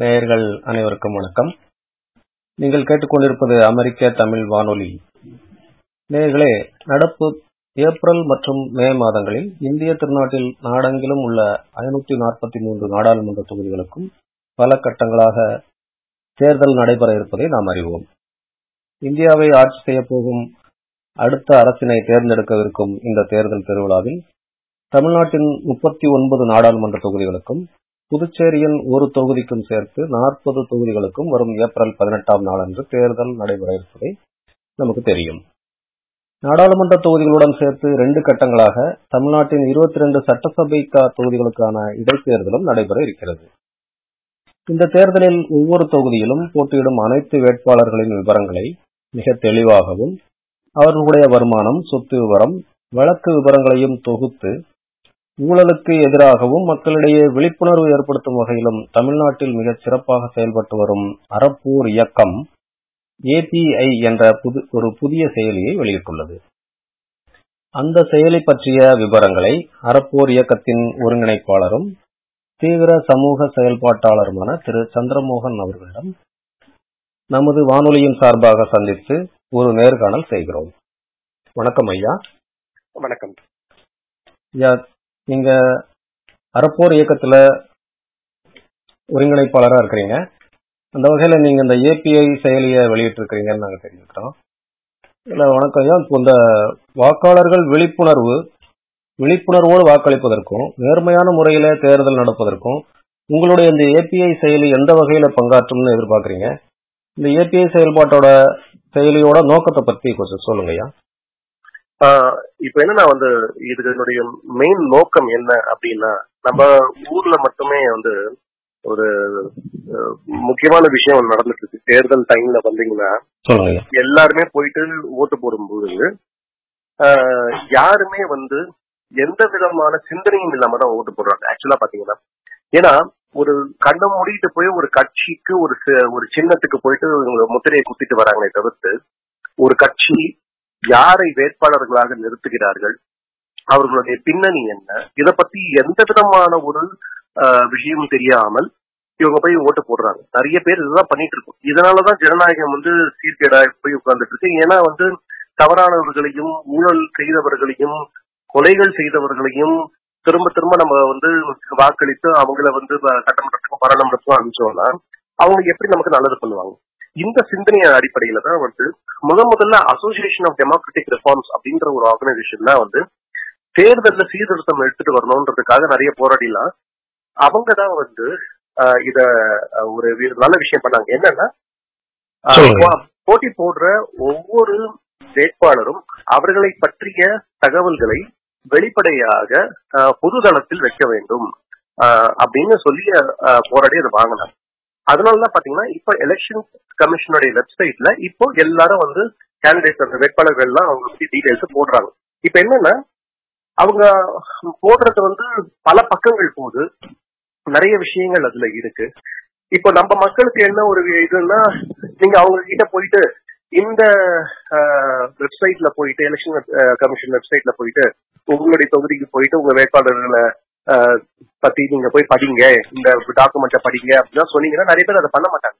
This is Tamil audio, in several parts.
நேயர்கள் அனைவருக்கும் வணக்கம். நீங்கள் கேட்டுக்கொண்டிருப்பது அமெரிக்க தமிழ் வானொலி. நேயர்களே நடப்பு ஏப்ரல் மற்றும் மே மாதங்களில் இந்திய திருநாட்டில் நாடெங்கிலும் உள்ள ஐநூற்றி நாற்பத்தி மூன்று நாடாளுமன்ற தொகுதிகளுக்கும் பல கட்டங்களாக தேர்தல் நடைபெற இருப்பதை நாம் அறிவோம். இந்தியாவை ஆட்சி செய்யப்போகும் அடுத்த அரசினை தேர்ந்தெடுக்கவிருக்கும் இந்த தேர்தல் திருவிழாவில் தமிழ்நாட்டின் முப்பத்தி ஒன்பது நாடாளுமன்ற தொகுதிகளுக்கும் புதுச்சேரியின் ஒரு தொகுதிக்கும் சேர்த்து நாற்பது தொகுதிகளுக்கும் வரும் ஏப்ரல் பதினெட்டாம் நாளன்று தேர்தல் நடைபெற இருப்பதை நமக்கு தெரியும். நாடாளுமன்ற தொகுதிகளுடன் சேர்த்து இரண்டு கட்டங்களாக தமிழ்நாட்டின் இருபத்தி இரண்டு சட்டசபை தொகுதிகளுக்கான இடைத்தேர்தலும் நடைபெற இருக்கிறது. இந்த தேர்தலில் ஒவ்வொரு தொகுதியிலும் போட்டியிடும் அனைத்து வேட்பாளர்களின் விவரங்களை மிக தெளிவாகவும் அவர்களுடைய வருமானம் சொத்து விவரம் வழக்கு விவரங்களையும் தொகுத்து ஊழலுக்கு எதிராகவும் மக்களிடையே விழிப்புணர்வு ஏற்படுத்தும் வகையிலும் தமிழ்நாட்டில் மிகச் சிறப்பாக செயல்பட்டு வரும் அறப்போர் இயக்கம் ஏபிஐ என்ற ஒரு புதிய செயலியை வெளியிட்டுள்ளது. அந்த செயலி பற்றிய விவரங்களை அறப்போர் இயக்கத்தின் ஒருங்கிணைப்பாளரும் தீவிர சமூக செயல்பாட்டாளருமான திரு. சந்திரமோகன் அவர்களிடம் நமது வானொலியின் சார்பாக சந்தித்து ஒரு நேர்காணல் செய்கிறோம். வணக்கம் ஐயா. வணக்கம். ஐயா நீங்க அறப்போர் இயக்கத்துல ஒருங்கிணைப்பாளரா இருக்கிறீங்க. அந்த வகையில நீங்க இந்த ஏபிஐ செயலியை வெளியிட்டு இருக்கிறீங்கன்னு நாங்க தெரிஞ்சுக்கிறோம். இல்ல வணக்கம். ஐயா இப்போ இந்த வாக்காளர்கள் விழிப்புணர்வு விழிப்புணர்வோடு வாக்களிப்பதற்கும் நேர்மையான முறையில தேர்தல் நடப்பதற்கும் உங்களுடைய இந்த ஏபிஐ செயலி எந்த வகையில பங்காற்றும்னு எதிர்பார்க்கறீங்க? இந்த ஏபிஐ செயல்பாட்டோட செயலியோட நோக்கத்தை பத்தி கொஞ்சம் சொல்லுங்க ஐயா இப்ப என்னன்னா வந்து இதனுடைய மெயின் நோக்கம் என்ன அப்படின்னா நம்ம ஊர்ல மட்டுமே வந்து ஒரு முக்கியமான விஷயம் நடந்துட்டு இருக்கு தேர்தல் டைம்ல வந்தீங்கன்னா எல்லாருமே போயிட்டு ஓட்டு போடும்போது யாருமே வந்து எந்த விதமான சிந்தனையும் இல்லாம தான் ஓட்டு போடுறாங்க. ஆக்சுவலா பாத்தீங்கன்னா ஏன்னா ஒரு கண்ணை மூடிட்டு போய் ஒரு கட்சிக்கு ஒரு ஒரு சின்னத்துக்கு போயிட்டு முத்திரையை குத்திட்டு வராங்களே தவிர்த்து ஒரு கட்சி யாரை வேட்பாளர்களாக நிறுத்துகிறார்கள் அவர்களுடைய பின்னணி என்ன இதை பத்தி எந்த விதமான ஒரு விஷயமும் தெரியாமல் இவங்க போய் ஓட்டு போடுறாங்க. நிறைய பேர் இதுதான் பண்ணிட்டு இருக்கோம். இதனாலதான் ஜனநாயகம் வந்து சீர்கேடா போய் உட்கார்ந்துட்டு இருக்கு. ஏன்னா வந்து தவறானவர்களையும் ஊழல் செய்தவர்களையும் கொலைகள் செய்தவர்களையும் திரும்ப திரும்ப நம்ம வந்து வாக்களித்து அவங்கள வந்து சட்டமன்றத்துக்கும் பாராளுமன்றத்துக்கும் அனுப்பிச்சோம்னா அவங்க எப்படி நமக்கு நல்லது பண்ணுவாங்க? இந்த சிந்தனை அடிப்படையில தான் வந்து முத முதல்ல அசோசியேஷன் ஆஃப் டெமோக்ராட்டிக் ரிஃபார்ம்ஸ் அப்படின்ற ஒரு ஆர்கனைசேஷன் தான் வந்து தேர்தல்ல சீர்திருத்தம் எடுத்துட்டு வரணும்ன்றதுக்காக நிறைய போராடிலாம். அவங்க தான் வந்து இத ஒரு நல்ல விஷயம் பண்ணாங்க. என்னன்னா போட்டி போடுற ஒவ்வொரு வேட்பாளரும் அவர்களை பற்றிய தகவல்களை வெளிப்படையாக பொதுதளத்தில் வைக்க வேண்டும். அப்படின்னு சொல்லி போராடி அதை வாங்கினாங்க. அதனாலதான் பாத்தீங்கன்னா இப்ப எலெக்ஷன் கமிஷனுடைய வெப்சைட்ல இப்போ எல்லாரும் வந்து கேண்டிடேட் அந்த வேட்பாளர்கள் எல்லாம் அவங்க வந்து டீடைல்ஸ் போடுறாங்க. இப்ப என்னன்னா அவங்க போடுறது வந்து பல பக்கங்கள் போகுது. நிறைய விஷயங்கள் அதுல இருக்கு. இப்போ நம்ம மக்களுக்கு என்ன ஒரு இதுன்னா நீங்க அவங்க கிட்ட போயிட்டு இந்த வெப்சைட்ல போயிட்டு எலெக்ஷன் கமிஷன் வெப்சைட்ல போயிட்டு உங்களுடைய தொகுதிக்கு போயிட்டு உங்க வேட்பாளர்களை பத்தி நீங்க போய் படிங்க. இந்த டாக்குமெண்ட்டை படிங்க அப்படின்னா சொன்னீங்கன்னா நிறைய பேர் அதை பண்ண மாட்டாங்க.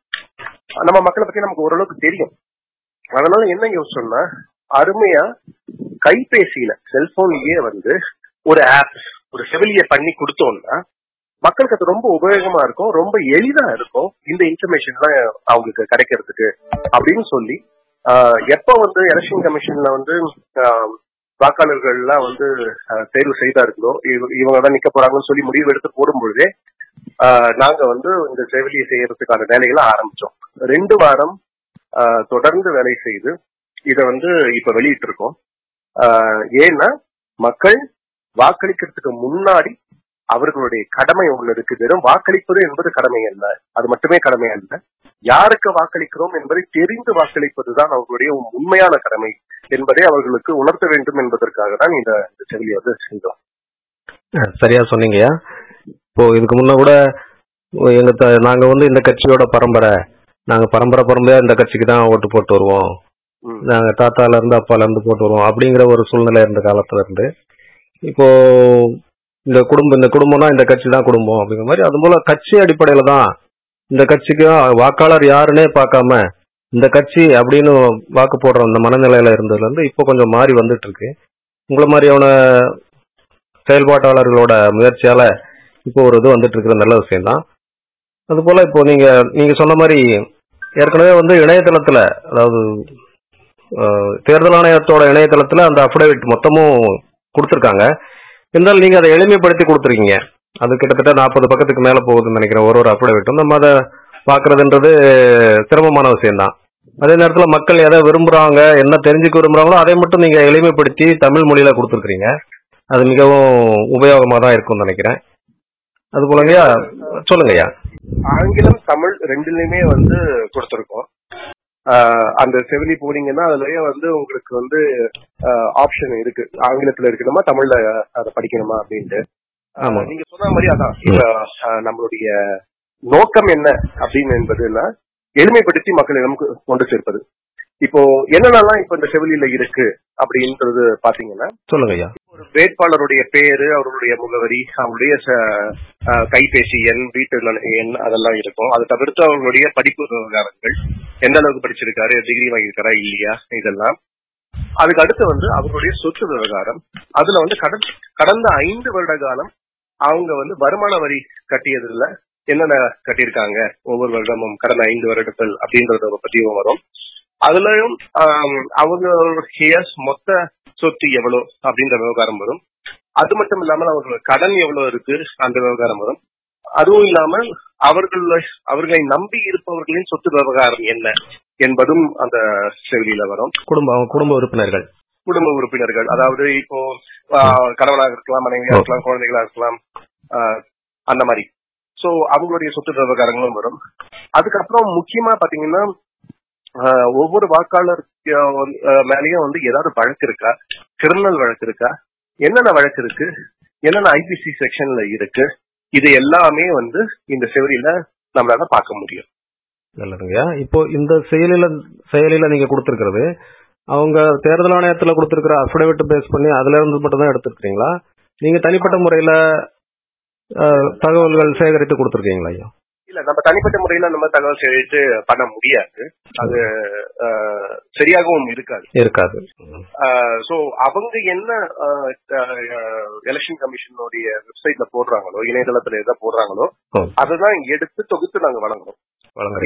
நம்ம மக்களை பத்தி நமக்கு ஓரளவுக்கு தெரியும். அதனால என்ன யோசிச்சோம்னா அருமையா கைபேசியில செல்போன்லயே வந்து ஒரு ஆப் ஒரு செவிலிய பண்ணி கொடுத்தோம்னா மக்களுக்கு அது ரொம்ப உபயோகமா இருக்கும் ரொம்ப எளிதா இருக்கும். இந்த இன்ஃபர்மேஷன்லாம் அவங்களுக்கு கிடைக்கிறதுக்கு அப்படின்னு சொல்லி எப்ப வந்து எலெக்ஷன் கமிஷன்ல வந்து வாக்காளர்கள் எல்லாம் வந்து தேர்வு செய்தா இவங்க தான் நிக்க போறாங்கன்னு சொல்லி முடிவு எடுத்து போடும்பொழுதே நாங்க வந்து இந்த செவிலியை செய்யறதுக்கான வேலைகளை ஆரம்பிச்சோம். ரெண்டு வாரம் தொடர்ந்து வேலை செய்து இதை வந்து இப்ப வெளியிட்டு இருக்கோம் ஏன்னா மக்கள் வாக்களிக்கிறதுக்கு முன்னாடி அவர்களுடைய கடமை ஒண்ணு இருக்கு வெறும் வாக்களிப்பது என்பது கடமை அல்ல. அது மட்டுமே கடமை அல்ல. யாருக்கு வாக்களிக்கிறோம் என்பதை தெரிந்து வாக்களிப்பதுதான் அவர்களுடைய உண்மையான கடமை என்பதை அவர்களுக்கு உணர்த்த வேண்டும் என்பதற்காக தான் இந்த செவிலியை வந்து செஞ்சோம் சரியா சொன்னீங்கயா இப்போ இதுக்கு முன்ன கூட எங்க நாங்க வந்து இந்த கட்சியோட பரம்பரை. நாங்க பரம்பரை பரம்பரையா இந்த கட்சிக்கு தான் ஓட்டு போட்டு வருவோம். நாங்க தாத்தால இருந்து அப்பால இருந்து போட்டு வருவோம் அப்படிங்கிற ஒரு சூழ்நிலை இருந்த காலத்துல இருந்து. இப்போ இந்த குடும்பம் இந்த குடும்பம்னா இந்த கட்சி தான் குடும்பம் அப்படிங்கிற மாதிரி. அது போல கட்சி அடிப்படையில தான் இந்த கட்சிக்கு வாக்காளர் யாருன்னே பார்க்காம இந்த கட்சி அப்படின்னு வாக்கு போடுற அந்த மனநிலையில இருந்ததுல இருந்து இப்போ கொஞ்சம் மாறி வந்துட்டு இருக்கு உங்களை மாதிரியான செயல்பாட்டாளர்களோட முயற்சியால இப்போ ஒரு இது வந்துட்டு இருக்கிற நல்ல விஷயம் தான் அது போல இப்போ நீங்க நீங்க சொன்ன மாதிரி ஏற்கனவே வந்து இணையதளத்துல அதாவது தேர்தல் ஆணையத்தோட இணையதளத்துல அந்த அஃபிடேவிட் மொத்தமும் கொடுத்துருக்காங்க. இருந்தாலும் நீங்க அதை எளிமைப்படுத்தி கொடுத்துருக்கீங்க. அது கிட்டத்தட்ட நாற்பது பக்கத்துக்கு மேல போகுதுன்னு நினைக்கிறேன். ஒரு ஒரு அஃபிடவிட்டும் நம்ம அதை பாக்குறதுன்றது சிரமமான விஷயம்தான். அதே நேரத்துல மக்கள் எதை விரும்புறாங்க என்ன தெரிஞ்சுக்க விரும்புறாங்களோ அதை மட்டும் நீங்க எளிமைப்படுத்தி தமிழ் மொழியில கொடுத்துருக்கீங்க. அது மிகவும் உபயோகமா தான் இருக்கும்னு நினைக்கிறேன். அது போலங்கய்யா சொல்லுங்கய்யா. ஆங்கிலம் தமிழ் ரெண்டுலயுமே வந்து கொடுத்துருக்கோம். அந்த செவிலி போனீங்கன்னா அதுலயே வந்து உங்களுக்கு வந்து ஆப்ஷன் இருக்கு. ஆங்கிலத்துல இருக்கணுமா தமிழ்ல அதை படிக்கணுமா அப்படின்ட்டு. நீங்க சொன்ன மாதிரி அதான். இப்ப நம்மளுடைய நோக்கம் என்ன அப்படின்னு என்பதுன்னா எளிமைப்படுத்தி மக்களிடம் கொண்டு சேர்ப்பது. இப்போ என்னென்னலாம் இப்ப இந்த செவிலியில இருக்கு அப்படின்றது பாத்தீங்கன்னா சொல்லுங்கய்யா ஒரு வேட்பாளருடைய பேரு அவருடைய முகவரி அவருடைய கைபேசி எண் வீட்டு எண் அதெல்லாம் இருக்கும். அதை தவிர்த்து அவங்களுடைய படிப்பு விவகாரங்கள். எந்த அளவுக்கு படிச்சிருக்காரு டிகிரி வாங்கியிருக்காரா இல்லையா இதெல்லாம். அதுக்கு அடுத்து வந்து அவருடைய சொத்து விவகாரம். அதுல வந்து கடந்த கடந்த ஐந்து வருட காலம் அவங்க வந்து வருமான வரி கட்டியதுல என்னென்ன கட்டியிருக்காங்க? ஒவ்வொரு வருடமும் கடந்த ஐந்து வருடங்கள் அப்படின்றத பத்தியும் வரும். அதுலயும் அவங்க மொத்த சொத்து எவ்வளவு அப்படின்ற விவகாரம் வரும். அது மட்டும் இல்லாமல் அவர்கள் கடன் எவ்வளவு இருக்கு அந்த விவகாரம் வரும். அதுவும் இல்லாமல் அவர்கள் அவர்களை நம்பி இருப்பவர்களின் சொத்து விவகாரம் என்ன என்பதும் அந்த செவிலியில வரும். குடும்ப குடும்ப உறுப்பினர்கள். குடும்ப உறுப்பினர்கள். அதாவது இப்போ கணவனாக இருக்கலாம் மனைவியா இருக்கலாம் குழந்தைகளா இருக்கலாம் அந்த மாதிரி. சோ அவங்களுடைய சொத்து விவகாரங்களும் வரும். அதுக்கப்புறம் முக்கியமா பாத்தீங்கன்னா ஒவ்வொரு வாக்காளர் மேலேயும் வந்து ஏதாவது வழக்கு இருக்கா? கிரிமினல் வழக்கு இருக்கா? என்னென்ன வழக்கு இருக்கு? என்னென்ன ஐபிசி செக்ஷன்ல இருக்கு? இது எல்லாமே வந்து இந்த செவரியில நம்மளால பார்க்க முடியும். நல்லதுங்கய்யா. இப்போ இந்த செயலில செயலில நீங்க கொடுத்துருக்கிறது அவங்க தேர்தல் ஆணையத்துல கொடுத்துருக்கிற அஃபிடவிட் பேஸ் பண்ணி அதுல இருந்து மட்டும் தான் எடுத்துருக்கீங்களா நீங்க தனிப்பட்ட முறையில தகவல்கள் சேகரித்து கொடுத்துருக்கீங்களா ஐயா? நம்ம தனிப்பட்ட முறையில நம்ம தகவல் சேகரித்து பண்ண முடியாது. அது சரியாகவும் இருக்காது. இருக்காது. சோ அவங்க என்ன எலெக்ஷன் கமிஷனுடைய வெப்சைட்ல போடுறாங்களோ இணையதளத்துல எதை போடுறாங்களோ. அதுதான் எடுத்து தொகுத்து நாங்க வழங்குறோம்.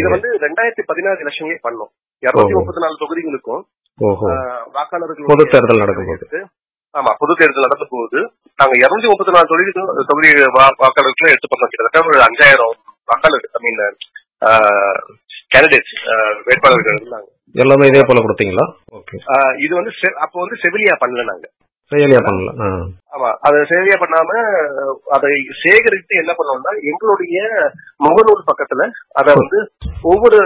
இதை வந்து ரெண்டாயிரத்தி பதினாறு எலெக்ஷன்லயே பண்ணோம். இருநூத்தி முப்பத்தி நாலு தொகுதிகளுக்கும் வாக்காளர்கள் பொது தேர்தல் நடக்கும்போது ஆமா பொது தேர்தல் நடந்த போது நாங்க இருநூத்தி முப்பத்தி நாலு தொகுதி தொகுதி வா- வாக்காளர்களை எடுத்து பண்ணோம். கிட்டத்தட்ட ஒரு அஞ்சாயிரம் வாக்காளர் ஐ மீன் கேண்டிடேட்ஸ் வேட்பாளர்கள் இருந்தாங்க. எல்லாமே இதே போல கொடுத்தீங்களா? இது வந்து அப்போ வந்து செவிலியா பண்ணல நாங்க. செயலியா பண்ணல. ஆமா அதை சரியா பண்ணாம அதை சேகரித்து என்ன பண்ணோம்னா எங்களுடைய முகநூல் பக்கத்துல அத வந்து ஒவ்வொரு